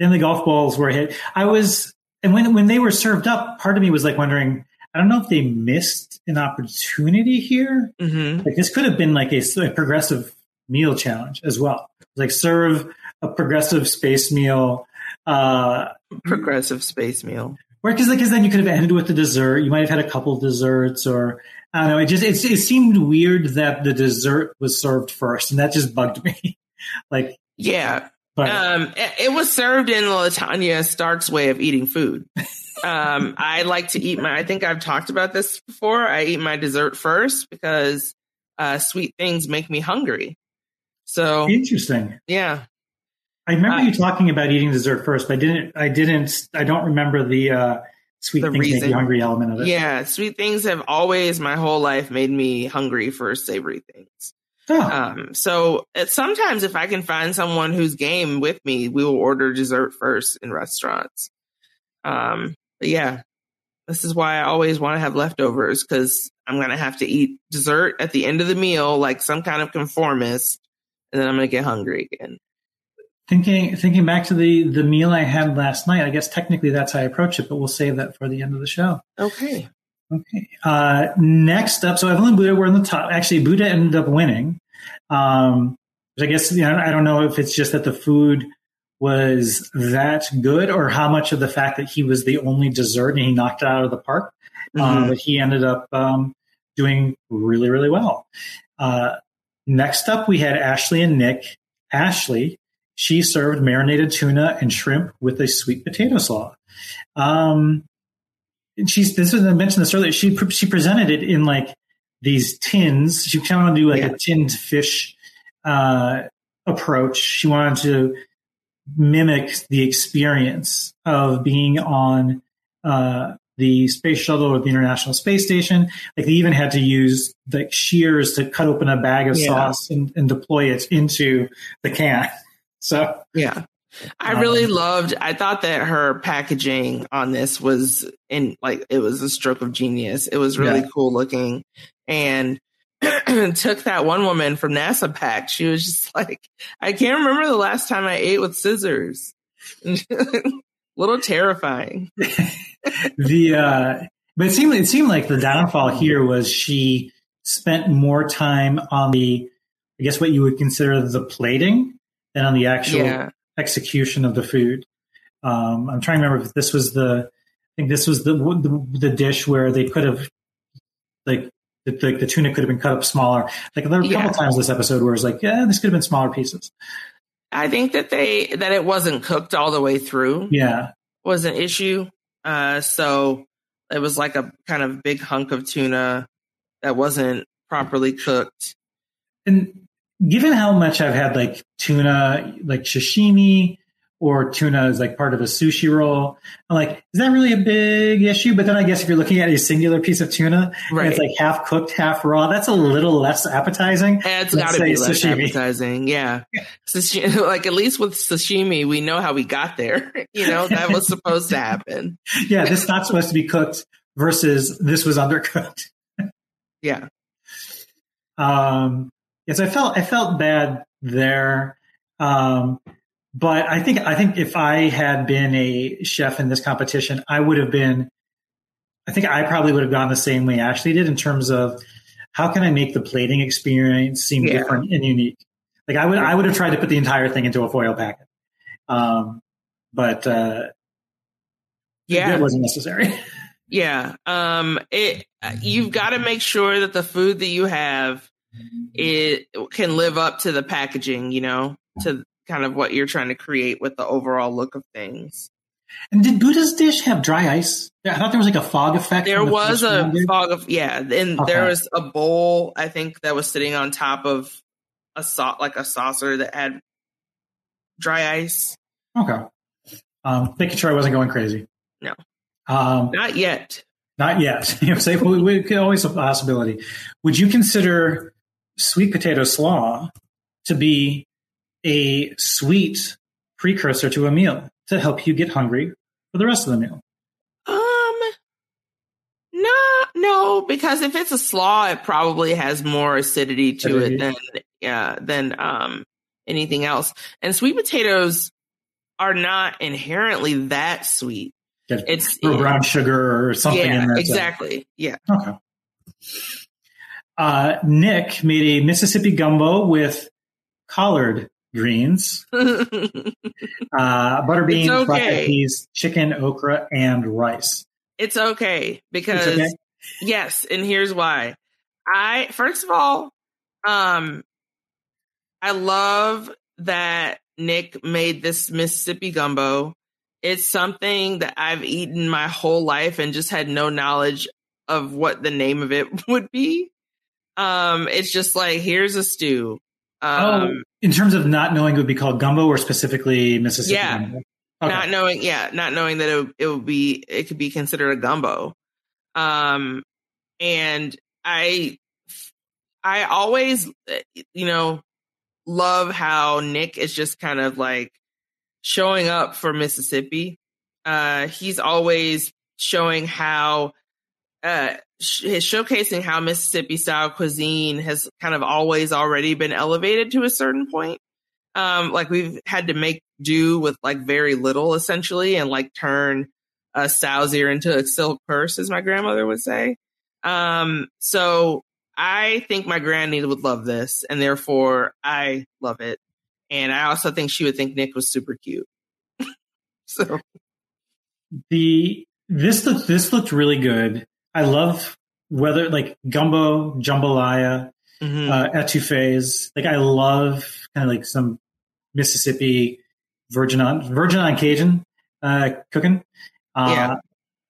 and the golf balls were hit. I was and when when they were served up, part of me was like wondering. I don't know if they missed an opportunity here. hmm Like this could have been like a progressive meal challenge as well. Like serve a progressive space meal. Uh, Progressive space meal. Or because because then you could have ended with the dessert. You might have had a couple desserts, or I don't know. It just it, it seemed weird that the dessert was served first, and that just bugged me. like, Yeah, but Um, it, it was served in Latanya Stark's way of eating food. Um, I like to eat my. I think I've talked about this before. I eat my dessert first because uh, sweet things make me hungry. So interesting. yeah, I remember uh, you talking about eating dessert first, but I didn't. I didn't. I don't remember the uh, sweet The things make reason. you hungry element of it. yeah, sweet things have always my whole life made me hungry for savory things. Oh, Um, so sometimes if I can find someone who's game with me, we will order dessert first in restaurants. Um, but yeah, this is why I always want to have leftovers because I'm going to have to eat dessert at the end of the meal, like some kind of conformist, and then I'm going to get hungry again. Thinking thinking back to the the meal I had last night. I guess technically that's how I approach it, but we'll save that for the end of the show. Okay. Okay. Uh, next up, so Evelyn and Buddha were in the top. Actually, Buddha ended up winning. Um, I guess you know, I don't know if it's just that the food was that good or how much of the fact that he was the only dessert and he knocked it out of the park. Uh, Mhm. but he ended up um, doing really, really well. Uh, next up, we had Ashley and Nick. Ashley, she served marinated tuna and shrimp with a sweet potato slaw. Um, and she's this was I mentioned this earlier. She she presented it in like these tins. She kind of wanted to do like Yeah. a tinned fish uh, approach. She wanted to mimic the experience of being on uh, the space shuttle or the International Space Station. Like they even had to use like shears to cut open a bag of Yeah. sauce and, and deploy it into the can. So Yeah. I Um, really loved I thought that her packaging on this was in like it was a stroke of genius. It was really Yeah. cool looking and took that one woman from NASA pack. She was just like, I can't remember the last time I ate with scissors. Little terrifying. the uh, but it seemed it seemed like the downfall here was she spent more time on the I guess what you would consider the plating than on the actual Yeah. execution of the food. Um, I'm trying to remember if this was the I think this was the the, the dish where they could have like the, the, the tuna could have been cut up smaller. Like there were a Yeah. couple times this episode where it's like, yeah, this could have been smaller pieces. I think that they that it wasn't cooked all the way through. Yeah, was an issue. Uh, so It was like a kind of big hunk of tuna that wasn't properly cooked. And given how much I've had like tuna, like sashimi or tuna is like part of a sushi roll, I'm like, is that really a big issue? But then I guess if you're looking at a singular piece of tuna, and Right. it's like half cooked, half raw, that's a little less appetizing. It's got to be less sashimi. appetizing. Yeah. Sashi- like at least with sashimi, we know how we got there. you know, that was supposed to happen. Yeah, this is not supposed to be cooked versus this was undercooked. Yeah. Um, yes, I felt I felt bad there. Um, but I think I think if I had been a chef in this competition, I would have been. I think I probably would have gone the same way Ashley did in terms of how can I make the plating experience seem Yeah. different and unique. Like I would I would have tried to put the entire thing into a foil packet, um, but uh, Yeah. it wasn't necessary. Yeah. Um it you've got to make sure that the food that you have it can live up to the packaging, you know, to kind of what you're trying to create with the overall look of things. And did Buddha's dish have dry ice? I thought there was like a fog effect. There the was a dude. fog of yeah, and Okay. there was a bowl I think that was sitting on top of a sau- like a saucer that had dry ice. Okay. Um, making sure I wasn't going crazy. No. Um, Not yet. not yet. you know, say we, we could always a possibility. Would you consider sweet potato slaw to be a sweet precursor to a meal to help you get hungry for the rest of the meal? Um, no, no, because if it's a slaw, it probably has more acidity to Acidity. it than yeah than um anything else. And sweet potatoes are not inherently that sweet. It's brown sugar or something yeah, in there. to- exactly. Yeah. Okay. Uh, Nick made a Mississippi gumbo with collard greens, uh, butter beans, okay. black peas, chicken, okra, and rice. it's okay because okay? yes, and here's why. I first of all, um, I love that Nick made this Mississippi gumbo. It's something that I've eaten my whole life and just had no knowledge of what the name of it would be. Um, it's just like here's a stew. oh, Um, in terms of not knowing it would be called gumbo or specifically Mississippi Yeah. gumbo? Okay. not knowing yeah not knowing that it, would- it would be it could be considered a gumbo um and i i always you know love how nick is just kind of like showing up for mississippi uh he's always showing how uh is showcasing how mississippi style cuisine has kind of always already been elevated to a certain point. Um like we've had to make do with like very little essentially and like turn a sow's ear into a silk purse as my grandmother would say. Um so i think my granny would love this and therefore i love it. And i also think she would think nick was super cute. So. The this looked this looked really good. I love whether like gumbo, jambalaya, mhm. uh, etouffees. Like I love kind of like some Mississippi virgin on virgin on Cajun uh, cooking. Uh, Yeah.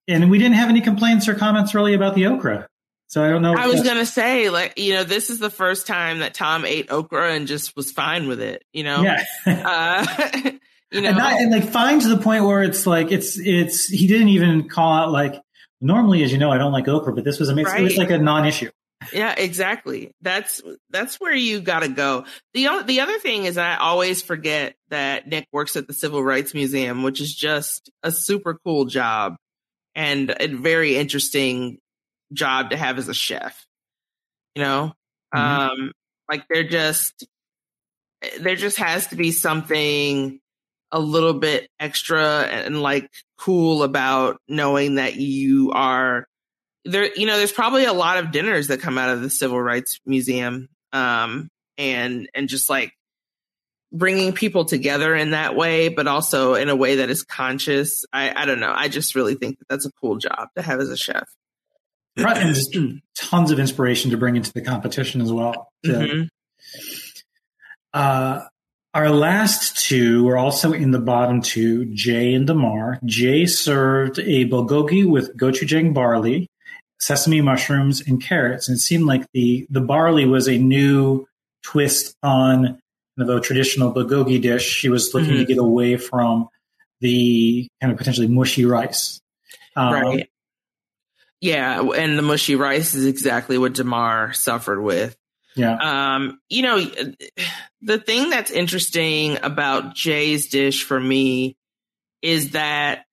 And we didn't have any complaints or comments really about the okra. So I don't know. I was gonna say, like, you know, this is the first time that Tom ate okra and just was fine with it. You know, Yeah. uh, you know, and, not, and like fine to the point where it's like it's it's he didn't even call out like normally as you know I don't like okra but this was amazing. It was like a non-issue. Yeah, exactly. That's that's where you got to go. The the other thing is I always forget that Nick works at the Civil Rights Museum, which is just a super cool job and a very interesting job to have as a chef. You know, Mhm. um, like there just there just has to be something a little bit extra and like cool about knowing that you are there you know there's probably a lot of dinners that come out of the civil rights museum um and and just like bringing people together in that way but also in a way that is conscious i i don't know i just really think that that's a cool job to have as a chef and just tons of inspiration to bring into the competition as well. to- Mhm. Uh, Our last two were also in the bottom two, Jae and Damarr. Jae served a bulgogi with gochujang barley, sesame mushrooms, and carrots. And it seemed like the, the barley was a new twist on kind of a traditional bulgogi dish. She was looking Mhm. to get away from the kind of potentially mushy rice. Um, right. Yeah, and the mushy rice is exactly what Damarr suffered with. Yeah. Um, you know, the thing that's interesting about Jae's dish for me is that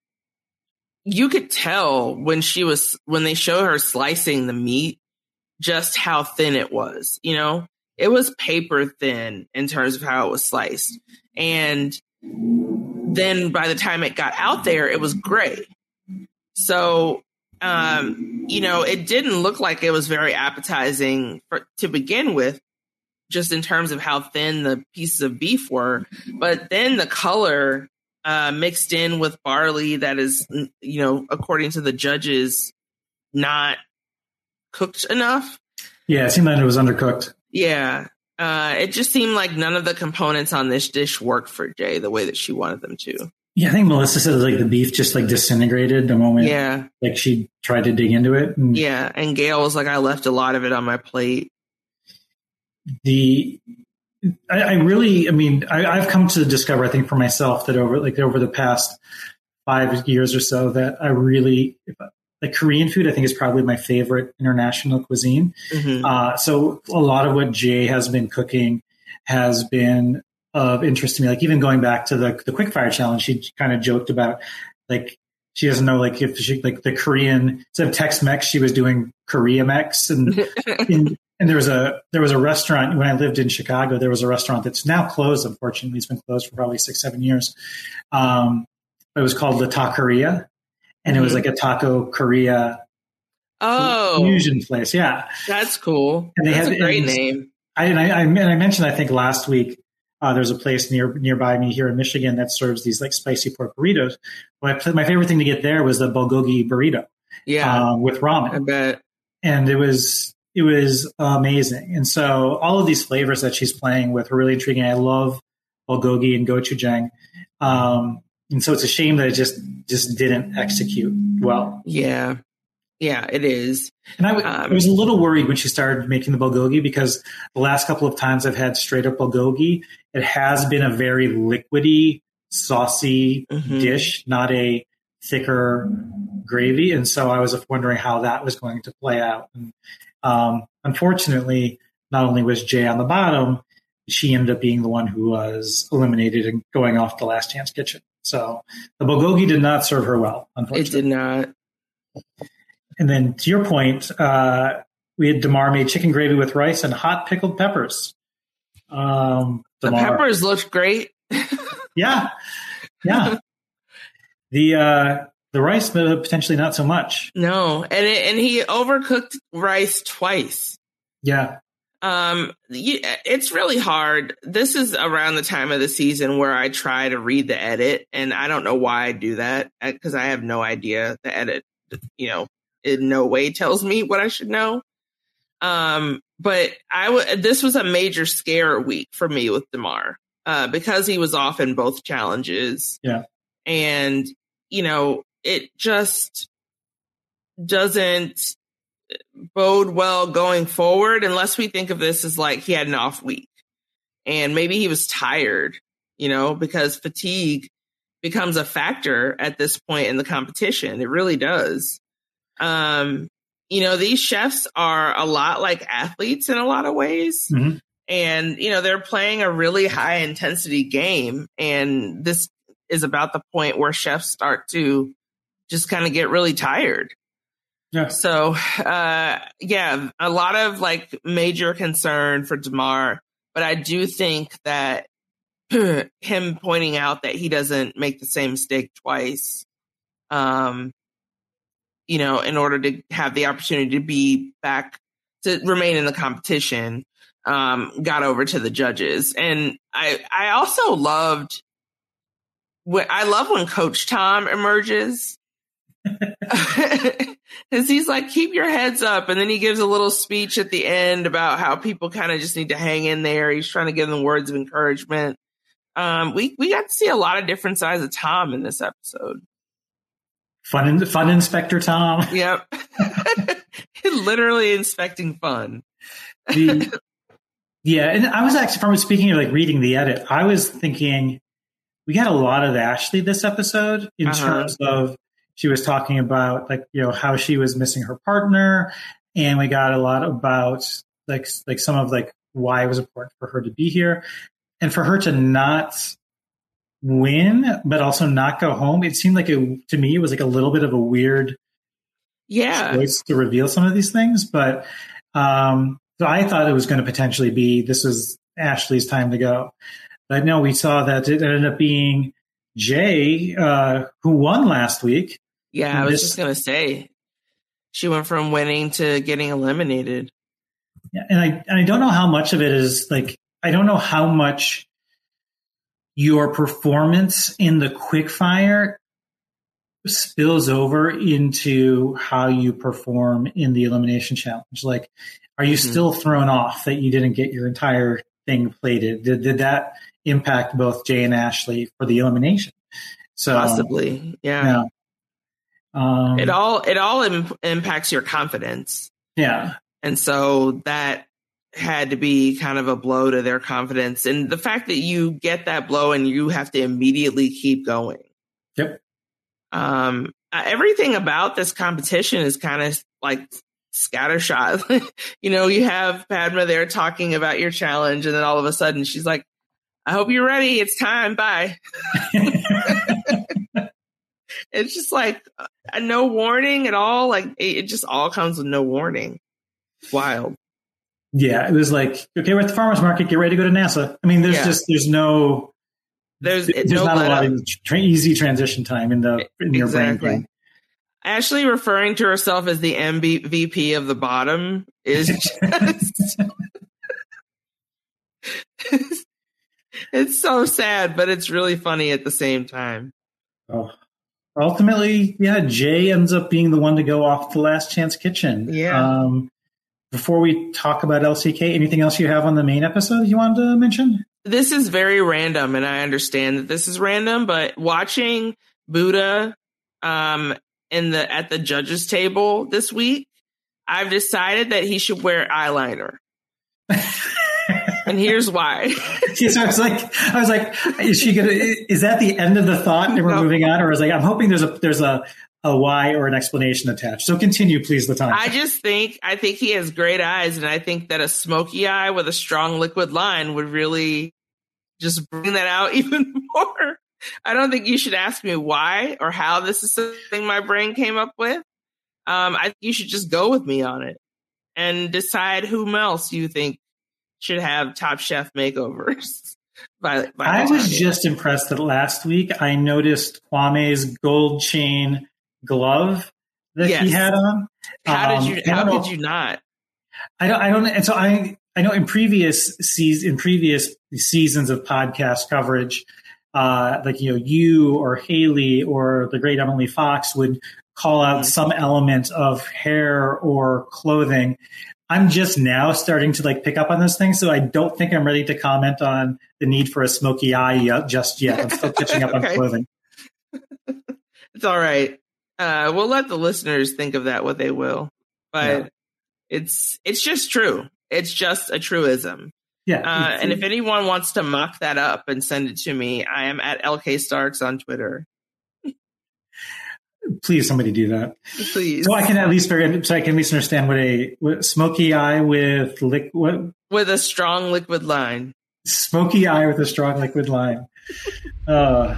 you could tell when she was when they show her slicing the meat just how thin it was, you know? It was paper thin in terms of how it was sliced. And then by the time it got out there, it was gray. So, um, you know, it didn't look like it was very appetizing for, to begin with, just in terms of how thin the pieces of beef were. But then the color uh, mixed in with barley that is, you know, according to the judges, not cooked enough. Yeah, it seemed like it was undercooked. Yeah. Uh, it just seemed like none of the components on this dish worked for Jae the way that she wanted them to. Yeah, I think Melissa said like the beef just like disintegrated the moment Yeah. like she tried to dig into it. And Yeah. And Gail was like, I left a lot of it on my plate. the I, I really, I mean, I, I've come to discover, I think, for myself that over like over the past five years or so, that I really like Korean food. I think is probably my favorite international cuisine. Mhm. Uh, so a lot of what Jae has been cooking has been of interest to me. Like even going back to the the quickfire challenge, she kind of joked about like she doesn't know like if she like the Korean instead of Tex Mex, she was doing Korea Mex, and, and and there was a there was a restaurant when I lived in Chicago. There was a restaurant that's now closed. Unfortunately, it's been closed for probably six seven years. Um, it was called La Taqueria, and it was Mhm. like a taco Korea Oh, fusion place. Yeah, that's cool. And they that's had- a great and- name. I, and I, I, and I mentioned, I think last week, uh, there's a place near nearby me here in Michigan that serves these like spicy pork burritos. My, my favorite thing to get there was the bulgogi burrito Yeah. uh, with I ramen, bet. and it was it was amazing. And so all of these flavors that she's playing with are really intriguing. I love bulgogi and gochujang, um, and so it's a shame that it just just didn't execute well. Yeah. Yeah, it is. And I, w- Um, I was a little worried when she started making the bulgogi because the last couple of times I've had straight up bulgogi, it has been a very liquidy, saucy Mhm. dish, not a thicker gravy. And so I was wondering how that was going to play out. And, um, unfortunately, not only was Jae on the bottom, she ended up being the one who was eliminated and going off the last chance kitchen. So the bulgogi did not serve her well, It did not. And then to your point, uh, we had Damarr made chicken gravy with rice and hot pickled peppers. Um, The peppers looked great. yeah, yeah. the uh, the rice potentially not so much. No, and it, and he overcooked rice twice. Yeah, Um, you, it's really hard. This is around the time of the season where I try to read the edit, and I don't know why I do that because I have no idea. The edit, you know, in no way tells me what I should know. Um, but I w- this was a major scare week for me with Damarr uh, because he was off in both challenges. Yeah. and you know, it just doesn't bode well going forward unless we think of this as like he had an off week and maybe he was tired, you know, because fatigue becomes a factor at this point in the competition. It really does. Um, you know, these chefs are a lot like athletes in a lot of ways. Mhm. And, you know, they're playing a really high intensity game. And this is about the point where chefs start to just kind of get really tired. yeah. So, uh, yeah, a lot of like major concern for Damarr, but I do think that him pointing out that he doesn't make the same mistake twice, um, you know, in order to have the opportunity to be back to remain in the competition, um, got over to the judges. And I, I also loved when I love when Coach Tom emerges. Cause he's like, keep your heads up. And then he gives a little speech at the end about how people kind of just need to hang in there. He's trying to give them words of encouragement. Um, we we got to see a lot of different sides of Tom in this episode. Fun, fun Inspector Tom. Yep, literally inspecting fun. The, yeah, and I was actually from speaking of like reading the edit, I was thinking we got a lot of Ashley this episode in Uh-huh. terms of she was talking about like you know how she was missing her partner, and we got a lot about like like some of like why it was important for her to be here, and for her to not win but also not go home. It seemed like it to me it was like a little bit of a weird Yeah, choice to reveal some of these things. But um, so I thought it was going to potentially be this is Ashley's time to go. But no, we saw that it ended up being Jae uh, who won last week. yeah. I was This- just gonna say she went from winning to getting eliminated. Yeah, And I and I don't know how much of it is like I don't know how much your performance in the quickfire spills over into how you perform in the elimination challenge. Like, are you Mhm. still thrown off that you didn't get your entire thing plated? Did, did that impact both Jae and Ashleigh for the elimination? So Possibly, yeah. yeah. Um, It all it all Im- impacts your confidence. yeah. And so that had to be kind of a blow to their confidence. And the fact that you get that blow and you have to immediately keep going. Yep. Um, everything about this competition is kind of like scattershot. you know, you have Padma there talking about your challenge, and then all of a sudden she's like, I hope you're ready. It's time. Bye. it's just like uh, no warning at all. Like it, it just all comes with no warning. Wild. Yeah, it was like, okay, we're at the farmer's market. Get ready to go to NASA. I mean, there's Yeah. just, there's no, There's, there's no not a lot up. of tra- easy transition time in the, in your. Exactly. brain. Ashleigh referring to herself as the MVP of the bottom is just it's so sad, but it's really funny at the same time. Oh. Ultimately, yeah, Jae ends up being the one to go off the last chance kitchen. Yeah. Um, before we talk about LCK, anything else you have on the main episode you wanted to mention? This is very random, and I understand that this is random, but watching Buddha um in the at the judges table this week, I've decided that he should wear eyeliner. and here's why. Yeah, so I was like, I was like, is she gonna? Is that the end of the thought, and we're No. moving on, or is like, I'm hoping there's a there's a a why or an explanation attached. So continue, please, Latanya. I just think I think he has great eyes, and I think that a smoky eye with a strong liquid line would really just bring that out even more. I don't think you should ask me why or how this is something my brain came up with. Um, I think you should just go with me on it and decide whom else you think should have Top Chef makeovers. by, by I was just impressed that last week I noticed Kwame's gold chain glove that he had on. how Um, did you how could you not? I don't. I don't. And so I. I know in previous seas in previous seasons of podcast coverage, uh, like you know, you or Haley or the great Emily Fox would call out Mhm. some element of hair or clothing. I'm just now starting to like pick up on those things, so I don't think I'm ready to comment on the need for a smoky eye yet, just yet. I'm still catching up on clothing. It's all right. Uh, we'll let the listeners think of that what they will, but Yeah. it's it's just true. It's just a truism. Yeah, Uh, and if anyone wants to mock that up and send it to me, I am at LK Starks on Twitter. please somebody do that. Please, So I can at least figure, so I can at least understand what a what smoky eye with liquid with a strong liquid line. smoky eye with a strong liquid line. Uh,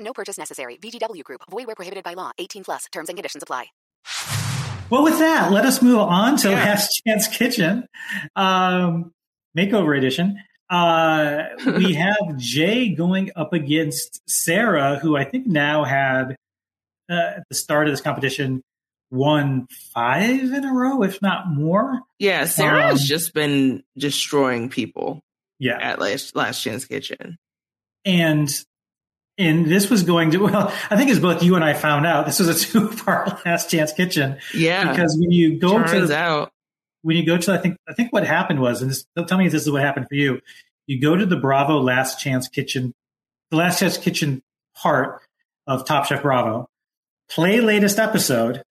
No purchase necessary. VGW Group. Void where prohibited by law. 18 plus. Terms and conditions apply. Well, with that, let us move on to yeah. Last Chance Kitchen, um, makeover edition. Uh, we have Jae going up against Sarah, who I think now had uh, at the start of this competition won five in a row, if not more. Yeah, Sarah um, has just been destroying people. Yeah, at Last Last Chance Kitchen, and and this was going to well i think as both you and i found out this was a two part last chance kitchen. Yeah. Because when you go Turns to out. when you go to i think i think what happened was and this, tell me if this is what happened for you you go to the bravo last chance kitchen the last chance kitchen part of top chef bravo play latest episode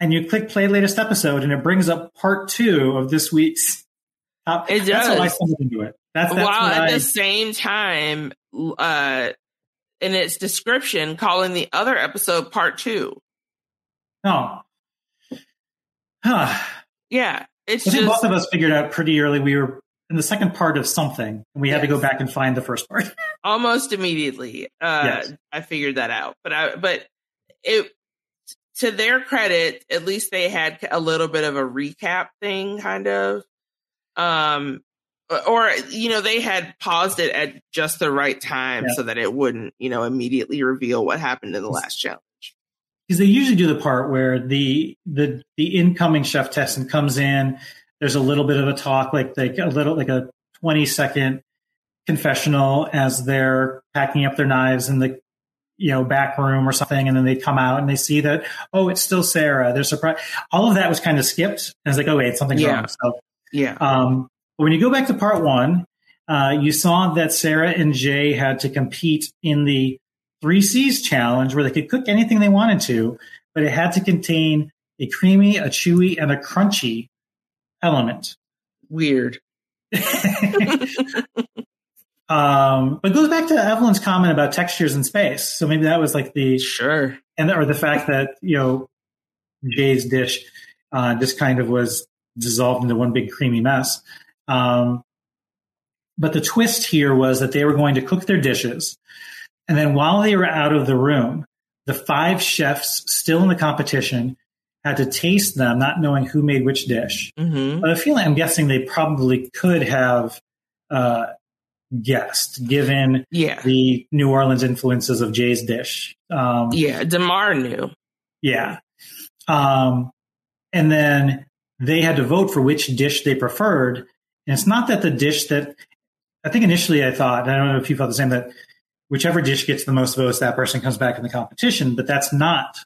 and you click play latest episode and it brings up part two of this week's top it does. that's how i stumbled into it. That's, that's while at I, the same time uh in its description calling the other episode part two. Oh. Huh. Yeah. It's I think just, both of us figured out pretty early we were in the second part of something and we had to go back and find the first part. almost immediately. Uh, Yes. I figured that out, but I, but it, to their credit, at least they had a little bit of a recap thing, kind of. Um, or, you know, they had paused it at just the right time Yeah. so that it wouldn't, you know, immediately reveal what happened in the last challenge. because they usually do the part where the the the incoming chef testing comes in. There's a little bit of a talk, like like a little like a 20 second confessional as they're packing up their knives in the you know back room or something, and then they come out and they see that oh it's still Sarah. They're surprised. All of that was kind of skipped. And it's like oh wait something's Yeah. wrong. So Yeah. um, but when you go back to part one, uh, you saw that Sarah and Jae had to compete in the three C's challenge where they could cook anything they wanted to, but it had to contain a creamy, a chewy, and a crunchy element. Weird. Um, but it goes back to Evelyn's comment about textures in space. So maybe that was like the sure, and or the fact that you know Jae's dish uh, just kind of was dissolved into one big creamy mess. Um, but the twist here was that they were going to cook their dishes, and then while they were out of the room, the five chefs still in the competition had to taste them, not knowing who made which dish. Mm-hmm. But I feel like I'm guessing they probably could have uh, guessed, given Yeah. the New Orleans influences of Jae's dish. Um, Yeah. Damarr knew. yeah. Um, and then they had to vote for which dish they preferred. And it's not that the dish that I think initially I thought, I don't know if you felt the same, that whichever dish gets the most votes, that person comes back in the competition, but that's not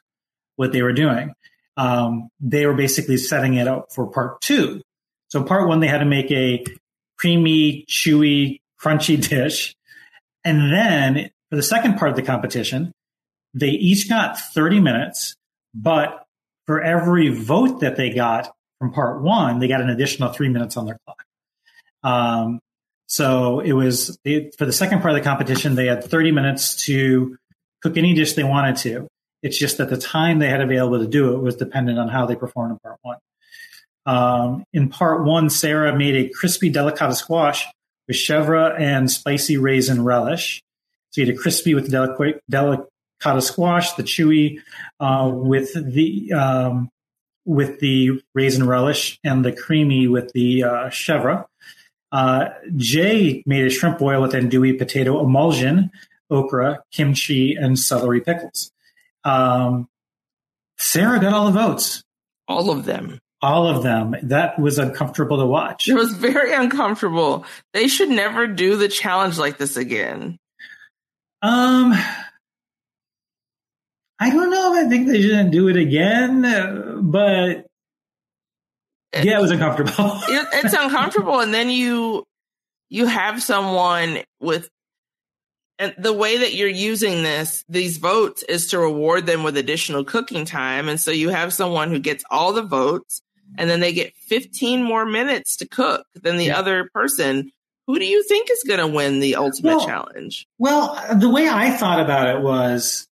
what they were doing. Um, they were basically setting it up for part two. So part one, they had to make a creamy, chewy, crunchy dish. And then for the second part of the competition, they each got 30 minutes, but for every vote that they got from part one, they got an additional three minutes on their clock. Um, so it was they, for the second part of the competition, they had 30 minutes to cook any dish they wanted to. It's just that the time they had available to do it was dependent on how they performed in part one. Um, in part one, Sarah made a crispy delicata squash with chevre and spicy raisin relish. So you had a crispy with the delic- delicata squash, the chewy uh, with the um, with the raisin relish, and the creamy with the uh, chevre. Uh, Jae made a shrimp boil with andouille potato emulsion, okra, kimchi, and celery pickles. Um, Sarah got all the votes. All of them. All of them. That was uncomfortable to watch. It was very uncomfortable. They should never do the challenge like this again. Um, I don't know if I think they shouldn't do it again, uh, yeah, it was uncomfortable. It, it's uncomfortable, and then you you have someone with and the way that you're using this, these votes is to reward them with additional cooking time. And so you have someone who gets all the votes and then they get 15 more minutes to cook than the Yeah. other person. Who do you think is going to win the ultimate Well, challenge? Well, the way I thought about it was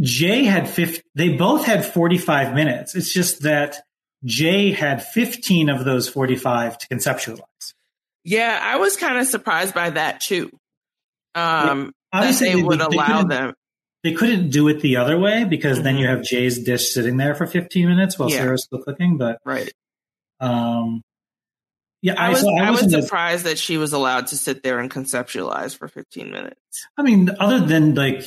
Jae had 50, they both had 45 minutes. It's just that Jae had 15 of those 45 to conceptualize. Yeah, I was kind of surprised by that too. Um, that Obviously, they would allow couldn't- them. They couldn't do it the other way because then you have Jae's dish sitting there for 15 minutes while Mm-hmm. Yeah. Sarah's still cooking. But Right. um, yeah, I was, so I was wasn't as- surprised that she was allowed to sit there and conceptualize for 15 minutes. I mean, other than like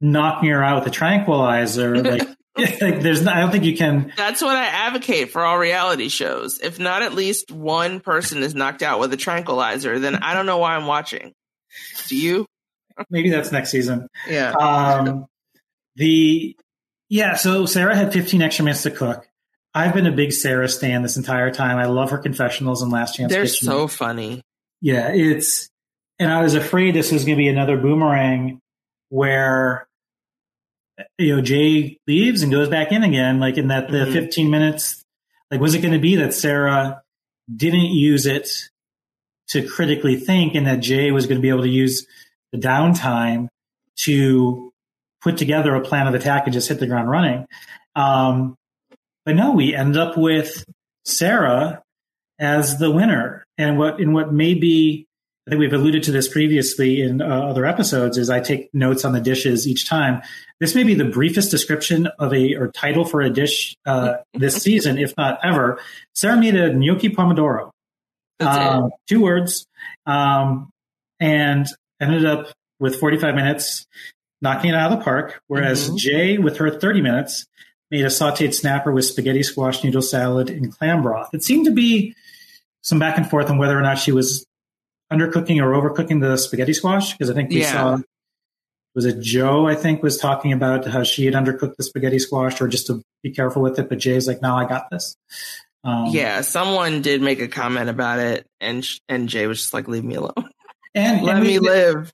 knocking her out with a tranquilizer, like, like there's, not, I don't think you can. That's what I advocate for all reality shows. If not at least one person is knocked out with a tranquilizer, then I don't know why I'm watching. Do you? Maybe that's next season. Yeah. Um, the yeah, so Sarah had 15 extra minutes to cook. I've been a big Sarah stan this entire time. I love her confessionals and Last Chance They're Kitchen. so funny. Yeah, it's and I was afraid this was going to be another boomerang where you know Jae leaves and goes back in again, like in that the Mhm. 15 minutes. Like, was it going to be that Sarah didn't use it to critically think, and that Jae was going to be able to use the downtime to put together a plan of attack and just hit the ground running? Um, but no, we end up with Sarah as the winner. And what in what may be, I think we've alluded to this previously in uh, other episodes, is I take notes on the dishes each time. This may be the briefest description of a or title for a dish uh, this season, if not ever. Sarah made a gnocchi pomodoro. Um, two words, um, and ended up with 45 minutes knocking it out of the park. Whereas Mhm. Jae, with her 30 minutes, made a sauteed snapper with spaghetti squash noodle salad and clam broth. It seemed to be some back and forth on whether or not she was undercooking or overcooking the spaghetti squash because I think we Yeah. saw was it Joe I think was talking about how she had undercooked the spaghetti squash or just to be careful with it, but Jae's like, no, I got this. Um, yeah, someone did make a comment about it, and sh- and Jae was just like, "Leave me alone, and let and me we- live."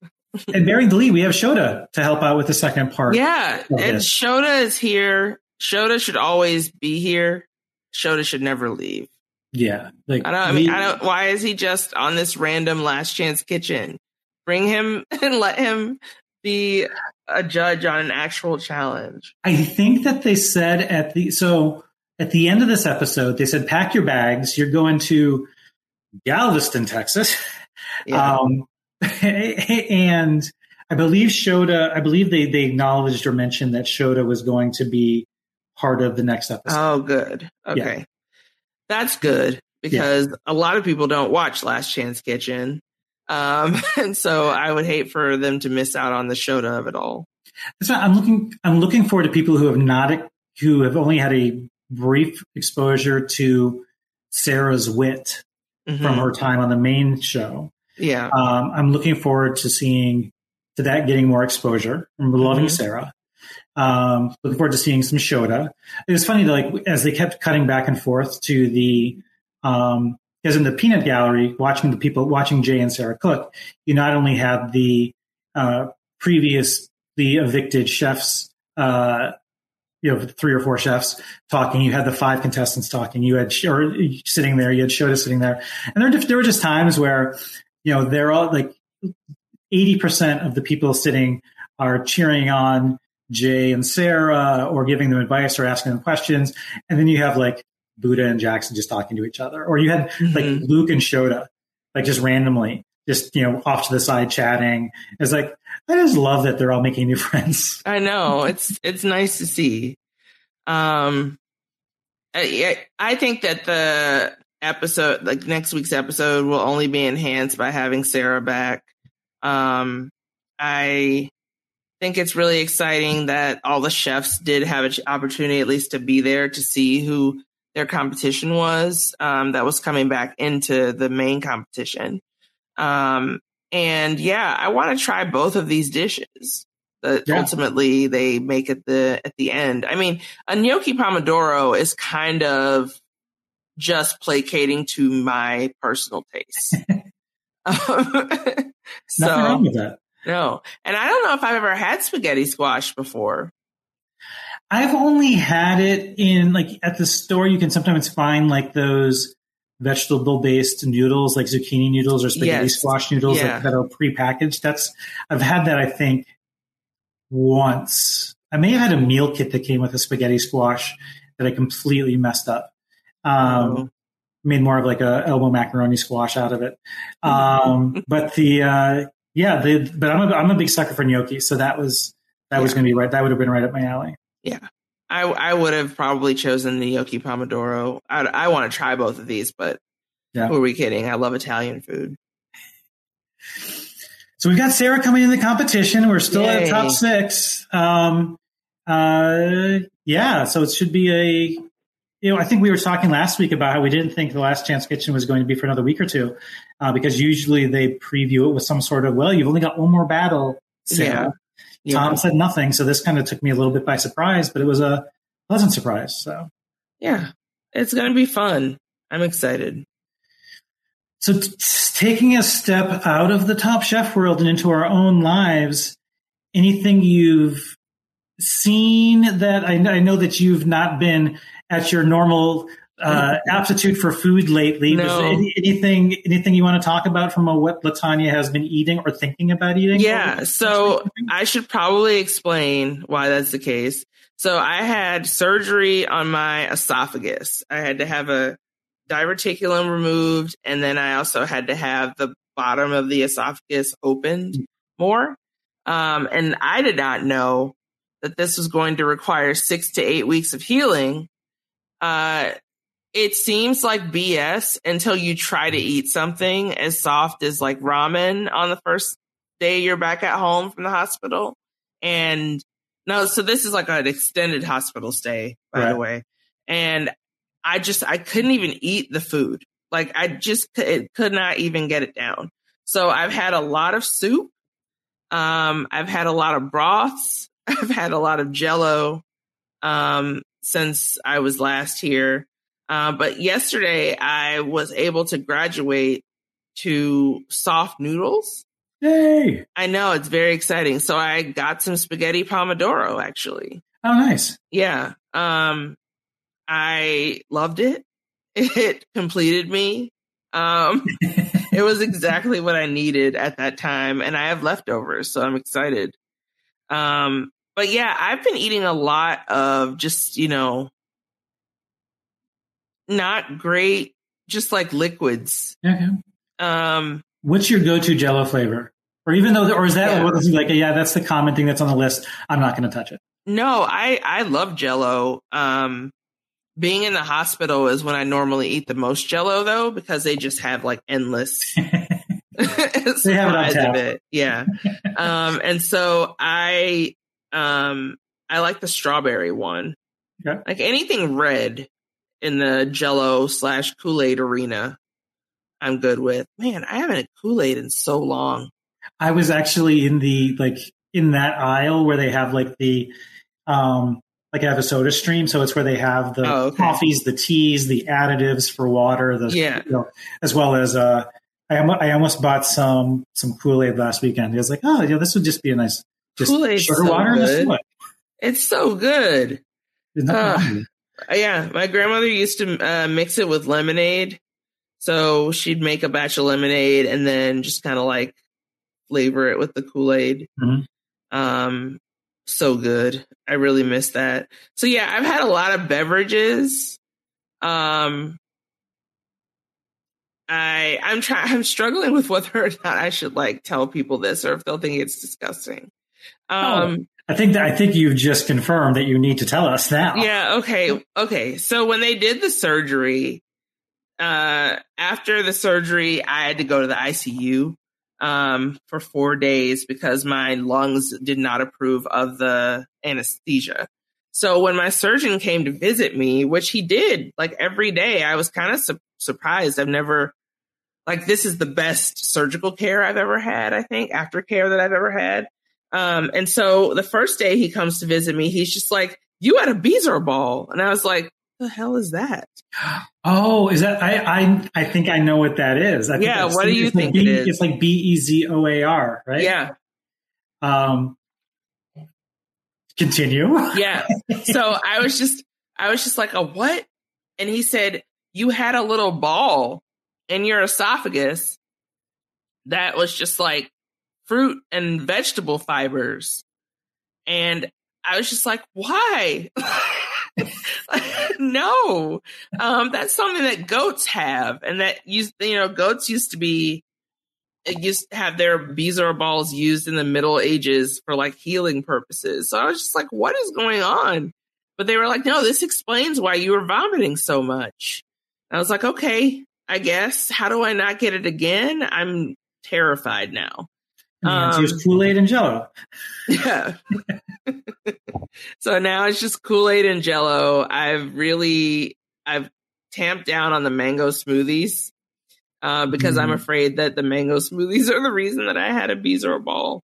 and the lead, we have Shota to help out with the second part. Yeah, and. Shota is here. Shota should always be here. Shota should never leave. Yeah. Like I don't. I mean, I don't. Why is he just on this random Last Chance Kitchen? Bring him and let him be a judge on an actual challenge. I think that they said at the so at the end of this episode, they said, "Pack your bags. You're going to Galveston, Texas." Yeah. Um, and I believe Shota. I believe they they acknowledged or mentioned that Shota was going to be part of the next episode. Oh, good. Okay. Yeah. That's good because a lot of people don't watch Last Chance Kitchen. Um, and so I would hate for them to miss out on the Shota of it all. That's I'm looking. I'm looking forward to people who have not, who have only had a brief exposure to Sarah's wit from Mhm. her time on the main show. Yeah. Um, I'm looking forward to seeing to that getting more exposure. I'm loving Mhm. Sarah. Um, looking forward to seeing some Shota. It was funny, like as they kept cutting back and forth to the, um, because in the peanut gallery, watching the people, watching Jae and Sarah cook, you not only had the uh, previous, the evicted chefs, uh, you know, three or four chefs talking. You had the five contestants talking. You had or sitting there. You had Shota sitting there, and there, there were just times where, you know, they're all like eighty percent of the people sitting are cheering on Jae and Sarah, or giving them advice or asking them questions, and then you have like Buddha and Jackson just talking to each other, or you had like Luke and Shota, like just randomly, just you know, off to the side chatting. It's like I just love that they're all making new friends. I know it's it's nice to see. Um, I, I think that the episode, like next week's episode, will only be enhanced by having Sarah back. Um, I think it's really exciting that all the chefs did have an opportunity, at least, to be there to see who their competition was. Um, that was coming back into the main competition. Um, and yeah, I want to try both of these dishes that Yeah. ultimately they make at the at the end. I mean, a gnocchi pomodoro is kind of just placating to my personal taste. Nothing wrong with that. No. And I don't know if I've ever had spaghetti squash before. I've only had it in like at the store. You can sometimes find like those vegetable based noodles, like zucchini noodles or spaghetti Yes. squash noodles Yeah. like, that are prepackaged. That's I've had that I think once. I may have had a meal kit that came with a spaghetti squash that I completely messed up. Um, Oh. Made more of like a elbow macaroni squash out of it. Um, but the uh, yeah, the, but I'm a, I'm a big sucker for gnocchi, so that was that was going to be right. That would have been right up my alley. Yeah. I, I would have probably chosen the gnocchi pomodoro. I, I want to try both of these, but Yeah. who are we kidding? I love Italian food. So we've got Sarah coming in the competition. We're still at Yay. top six. Um, uh, yeah, so it should be a. You know, I think we were talking last week about how we didn't think the Last Chance Kitchen was going to be for another week or two, uh, because usually they preview it with some sort of, well, you've only got one more battle, Sarah. Yeah. Tom Yeah. said nothing, so this kind of took me a little bit by surprise, but it was a pleasant surprise. So, Yeah. It's going to be fun. I'm excited. So, t- taking a step out of the Top Chef world and into our own lives, anything you've seen that I, I know that you've not been at your normal uh, aptitude for food lately. No. any, anything anything you want to talk about from a, what Latanya has been eating or thinking about eating? Yeah. So I should probably explain why that's the case. So I had surgery on my esophagus. I had to have a diverticulum removed, and then I also had to have the bottom of the esophagus opened more. Um, and I did not know that this was going to require six to eight weeks of healing. Uh, it seems like BS until you try to eat something as soft as like ramen on the first day you're back at home from the hospital. And no, so this is like an extended hospital stay, by the way. And I just, I couldn't even eat the food. Like I just could, could not even get it down. So I've had a lot of soup. Um, I've had a lot of broths. I've had a lot of jello, um, since I was last here. Uh, but yesterday I was able to graduate to soft noodles. Yay! I know it's very exciting. So I got some spaghetti pomodoro actually. Oh, nice. Yeah. Um, I loved it. It completed me. Um, it was exactly what I needed at that time, and I have leftovers, so I'm excited. Um, but yeah, I've been eating a lot of just you know, not great, just like liquids. Okay. Um, What's your go-to Jello flavor? Or even though, or is that Yeah. is like? Yeah, that's the common thing that's on the list. I'm not going to touch it. No, I I love Jello. Um, being in the hospital is when I normally eat the most Jello, though, because they just have like endless They have it on of it. Yeah, um, and so I um I like the strawberry one. Okay. Like anything red in the Jello slash Kool Aid arena, I'm good with. Man, I haven't had Kool Aid in so long. I was actually in the like in that aisle where they have like the um like I have a soda stream, so it's where they have the Oh, okay. coffees, the teas, the additives for water, the Yeah. you know, as well as uh I am, I almost bought some some Kool Aid last weekend. I was like, oh yeah, this would just be a nice just Kool-Aid's sugar so water good. It's so good. Uh, wrong with it. Uh, Yeah, my grandmother used to uh, mix it with lemonade. So she'd make a batch of lemonade and then just kind of like flavor it with the Kool Aid. Mhm. Um, so good. I really miss that. So yeah, I've had a lot of beverages. Um, I I'm trying. I'm struggling with whether or not I should like tell people this or if they'll think it's disgusting. Um, I think that I think you've just confirmed that you need to tell us now. yeah, okay. Okay. So when they did the surgery, uh after the surgery, I had to go to the ICU um for 4 days because my lungs did not approve of the anesthesia. So when my surgeon came to visit me, which he did like every day, I was kind of su- surprised. I've never like this is the best surgical care I've ever had, I think, aftercare that I've ever had. Um, and so the first day he comes to visit me, he's just like, You had a beezer ball. And I was like, the hell is that? Oh, is that I I I think I know what that is. I Yeah, what do you like think B, it is? It's like B E Z O A R, right? Yeah. Um. Continue. Yeah. So I was just, I was just like, a what? And he said, you had a little ball in your esophagus that was just like fruit and vegetable fibers. And I was just like, why? no, um, that's something that goats have, and that used, you know, goats used to be it used to have their bezoar balls used in the Middle Ages for like healing purposes. So I was just like, what is going on? But they were like, no, this explains why you were vomiting so much. I was like, okay, I guess. How do I not get it again? I'm terrified now. Um, use Kool Aid and Jello. Yeah. so now it's just Kool Aid and Jello. I've really I've tamped down on the mango smoothies uh, because I'm Mhm. afraid that the mango smoothies are the reason that I had a Bezoar ball.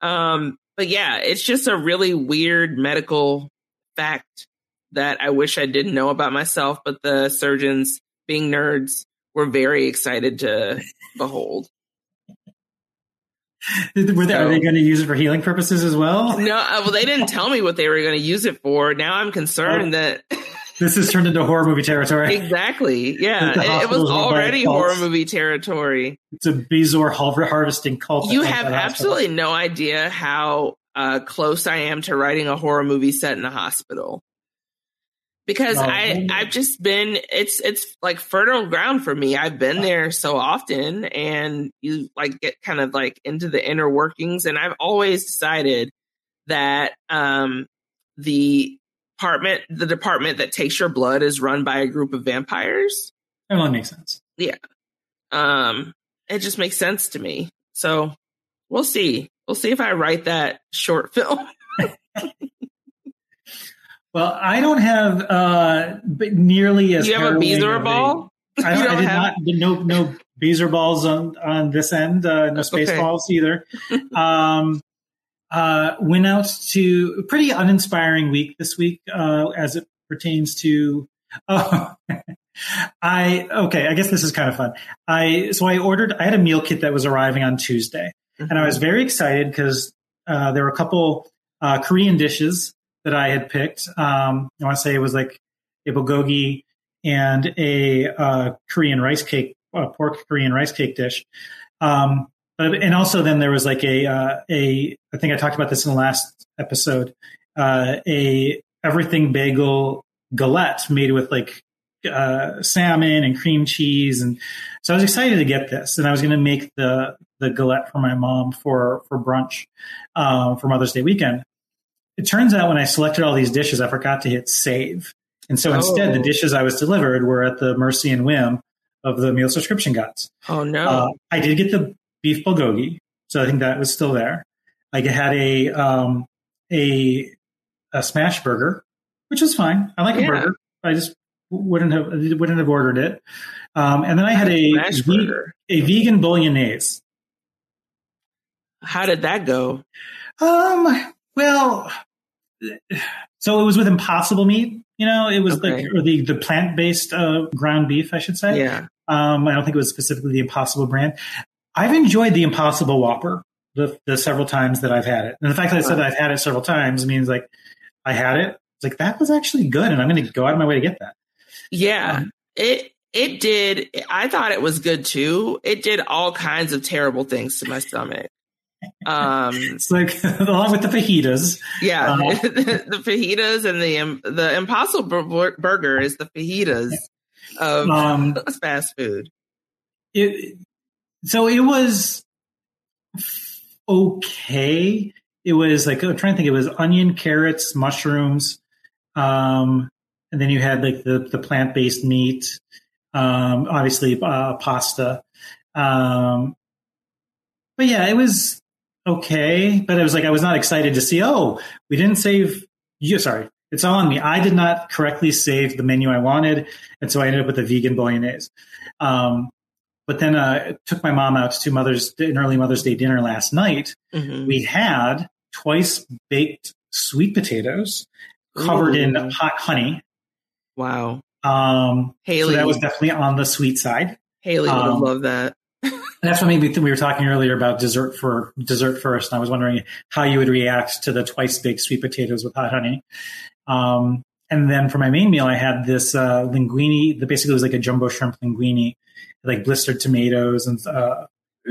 Um, but yeah, it's just a really weird medical fact that I wish I didn't know about myself. But the surgeons, being nerds, were very excited to behold. Were they, are they going to use it for healing purposes as well? No, uh, well, they didn't tell me what they were going to use it for. Now I'm concerned that This has turned into horror movie territory. exactly, yeah, it, it was hospital's run by already horror movie territory. It's a Bezoar har- harvesting cult. You have absolutely no idea how uh, close I am to writing a horror movie set in a hospital. Because Oh. I, I've just been, it's, it's like fertile ground for me. I've been there so often and you like get kind of like into the inner workings. And I've always decided that, um, the department, the department that takes your blood is run by a group of vampires. That only makes sense. Yeah. Um, it just makes sense to me. So we'll see. We'll see if I write that short film. Well, I don't have uh, nearly as. You have a harrowing ball? I, don't, I did have- not. No, no Bezoar balls on on this end. Uh, no space Okay. balls either. um, uh, went out to a pretty uninspiring week this week uh, as it pertains to. Oh, I okay. I guess this is kind of fun. I so I ordered. I had a meal kit that was arriving on Tuesday, and I was very excited because uh, there were a couple uh, Korean dishes that I had picked. Um, I want to say it was like a bulgogi and a uh, Korean rice cake, uh, pork Korean rice cake dish. Um, but, and also then there was like a uh, a I think I talked about this in the last episode. Uh, a everything bagel galette made with like uh, salmon and cream cheese, and so I was excited to get this, and I was going to make the the galette for my mom for for brunch um, for Mother's Day weekend. It turns out when I selected all these dishes, I forgot to hit save, and so instead the Oh. dishes I was delivered were at the mercy and whim of the meal subscription gods. Oh no. Uh, I did get the beef bulgogi, so I think that was still there. I had a um, a a smash burger, which was fine. I like a burger. I just wouldn't have wouldn't have ordered it. Um, and then I had a ve- a vegan bolognese. How did that go? Um, well, so it was with impossible meat. You know, it was Okay. like or the the plant based uh, ground beef, I should say. Yeah. Um, I don't think it was specifically the Impossible brand. I've enjoyed the Impossible Whopper the, the several times that I've had it, and the fact that I said that I've had it several times means like I had it. It's like that was actually good, and I'm going to go out of my way to get that. Yeah. it it did I thought it was good too. It did all kinds of terrible things to my stomach. Um It's like along with the fajitas. yeah, Uh, the fajitas and the um, the impossible burger is the fajitas of Um, fast food. it so it was okay. It was like I'm trying to think. It was onion, carrots, mushrooms, um, and then you had like the the plant based meat. Um, obviously, uh, pasta. Um, but yeah, it was okay. But it was like I was not excited to see. Oh, we didn't save. You sorry, it's all on me. I did not correctly save the menu I wanted, and so I ended up with a vegan bolognese. Um, but then uh, took my mom out to Mother's an early Mother's Day dinner last night. Mhm. We had twice baked sweet potatoes covered in hot honey, Wow. Um, Haley. So that was definitely on the sweet side. Haley would Um, loved that. That's what made me think we were talking earlier about dessert for dessert first. And I was wondering how you would react to the twice baked sweet potatoes with hot honey. Um, and then for my main meal, I had this uh, linguine. That basically was like a jumbo shrimp linguine, like blistered tomatoes, and uh,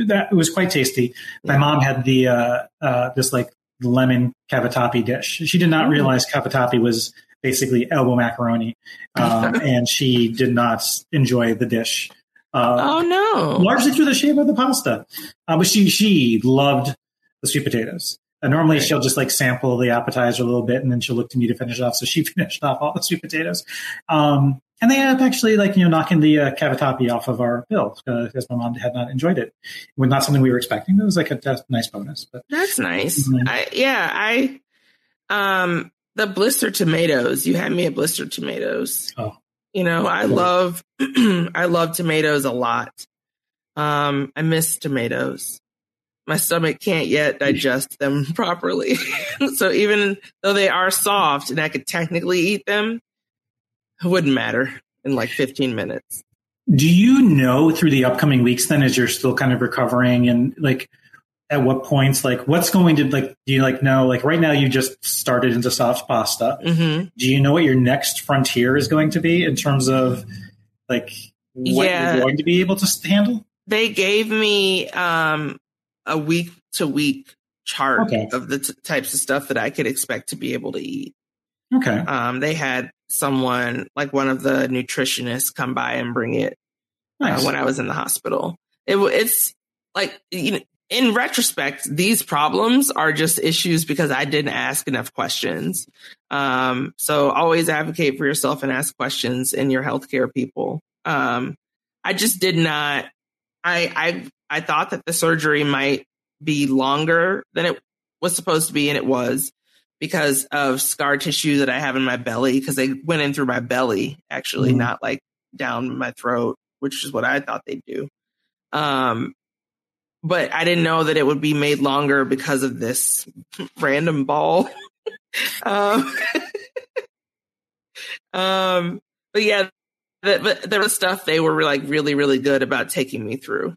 that it was quite tasty. My mom had the uh, uh, this like lemon cavatappi dish. She did not Mm. realize cavatappi was basically elbow macaroni, um, and she did not enjoy the dish. Uh, oh no! largely through the shape of the pasta. Uh, but she she loved the sweet potatoes. And normally she'll just like sample the appetizer a little bit, and then she'll look to me to finish it off. So she finished off all the sweet potatoes, um, and they ended up actually like you know knocking the uh, cavatappi off of our bill uh, because my mom had not enjoyed it. It was not something we were expecting. It was like a, a nice bonus. But That's nice. Mhm. I, yeah, I um the blister tomatoes. You had me at blister tomatoes. Oh. You know, I love I love tomatoes a lot. Um, I miss tomatoes. My stomach can't yet digest them properly. so even though they are soft and I could technically eat them, it wouldn't matter in like 15 minutes. do you know through the upcoming weeks then, as you're still kind of recovering, and like at what points, like what's going to like do you like know like right now you just started into soft pasta. Mm-hmm. do you know what your next frontier is going to be in terms of like what Yeah. you're going to be able to handle? they gave me um, a week to week chart Okay. of the t- types of stuff that I could expect to be able to eat. Okay. Um, they had someone, like one of the nutritionists, come by and bring it Nice. uh, when I was in the hospital. It, it's like, you know, in retrospect, these problems are just issues because I didn't ask enough questions. Um, so always advocate for yourself and ask questions in your healthcare people. Um, I just did not. I I I thought that the surgery might be longer than it was supposed to be, and it was because of scar tissue that I have in my belly because they went in through my belly, actually, Mhm. not like down my throat, which is what I thought they'd do. Um, but I didn't know that it would be made longer because of this random ball. um, um, but yeah, the, but there was stuff they were like really, really good about taking me through.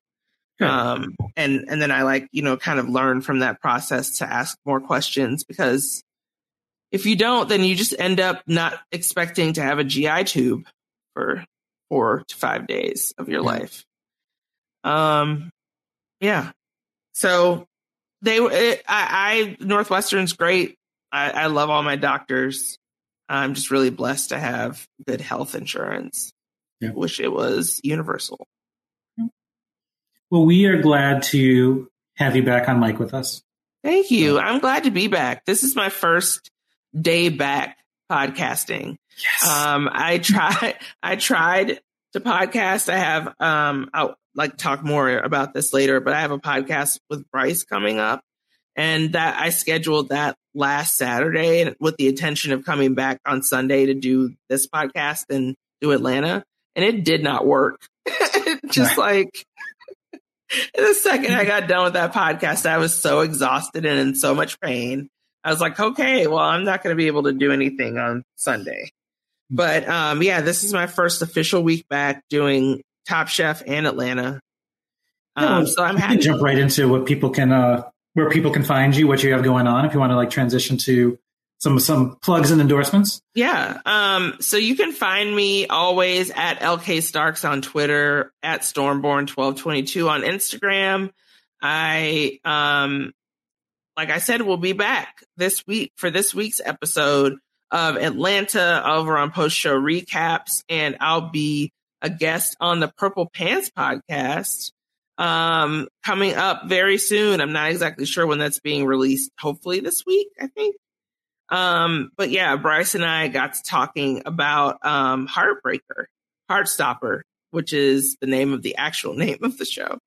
Um, and, and then I like, you know, kind of learn from that process to ask more questions because if you don't, then you just end up not expecting to have a GI tube for four to five days of your life. Um, yeah. So they, it, I, I, Northwestern's great. I, I love all my doctors. I'm just really blessed to have good health insurance. Yeah. Wish it was universal. Well, we are glad to have you back on mic with us. Thank you. I'm glad to be back. This is my first day back podcasting. Yes. Um, I tried, I tried to podcast. I have, um, I'll like talk more about this later, but I have a podcast with Bryce coming up and that I scheduled that last Saturday with the intention of coming back on Sunday to do this podcast and do Atlanta. And it did not work. Just like the second I got done with that podcast, I was so exhausted and in so much pain. I was like, okay, well, I'm not going to be able to do anything on Sunday. But um, yeah, this is my first official week back doing Top Chef and Atlanta. Um, so I'm happy. jump right into what people can, uh, where people can find you, what you have going on. If you want to like transition to some some plugs and endorsements. Yeah. Um, so you can find me always at LK Starks on Twitter, at Stormborn1222 on Instagram. I, um, like I said, we'll be back this week for this week's episode of Atlanta over on post show recaps. And I'll be a guest on the Purple Pants podcast, um, coming up very soon. I'm not exactly sure when that's being released. Hopefully this week, I think. Um, but yeah, Bryce and I got to talking about um, Heartbreaker, Heartstopper, which is the name of the actual name of the show.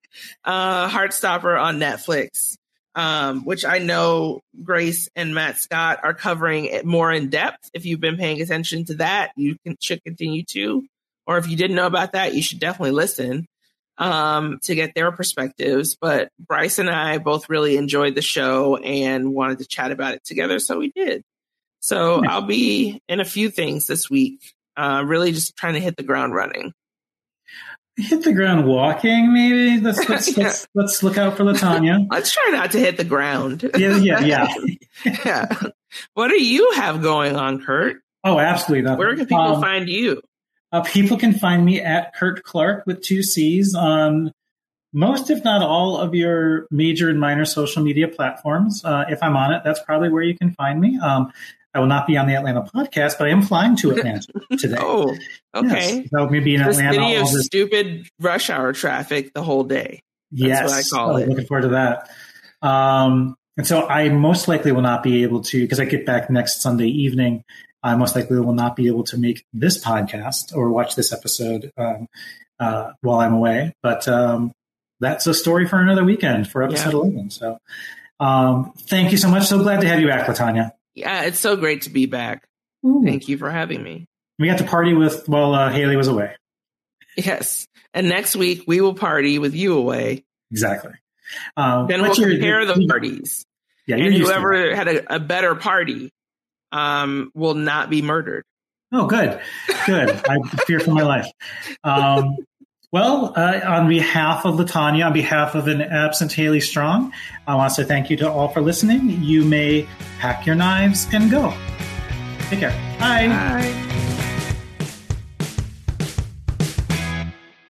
Uh, Heartstopper on Netflix, um, which I know Grace and Matt Scott are covering it more in depth. If you've been paying attention to that, you can, should continue to. Or if you didn't know about that, you should definitely listen um, to get their perspectives. But Bryce and I both really enjoyed the show and wanted to chat about it together, so we did. So I'll be in a few things this week. Uh, really just trying to hit the ground running. Hit the ground walking, maybe. Let's let's Yeah. let's, let's look out for Latanya. Let's try not to hit the ground. Yeah, yeah, yeah. yeah. What do you have going on, Curt? Oh, absolutely. nothing. Where can people Um, find you? Uh, people can find me at Curt Clark with two C's on most, if not all, of your major and minor social media platforms. Uh, if I'm on it, that's probably where you can find me. Um, I will not be on the Atlanta podcast, but I am flying to Atlanta today. Oh, okay. Yes, so maybe in Atlanta. city of all this- stupid rush hour traffic the whole day. That's yes, what I call Oh, it. Looking forward to that. Um, and so I most likely will not be able to because I get back next Sunday evening. I most likely will not be able to make this podcast or watch this episode um, uh, while I'm away. But um, that's a story for another weekend for episode Yeah. 11. So um, thank you so much. So glad to have you back, Latanya. Yeah, it's so great to be back. Ooh. Thank you for having me. We got to party with while uh, Haley was away. Yes. And next week we will party with you away. Exactly. Um, Then we'll what's your- compare the parties. Yeah, you're and used to whoever had a, a better party um, will not be murdered. Oh, good, good. I fear for my life. Um, well, uh, on behalf of Latanya, on behalf of an absent Haley Strong, I want to say thank you to all for listening. You may pack your knives and go. Take care. Bye. Bye.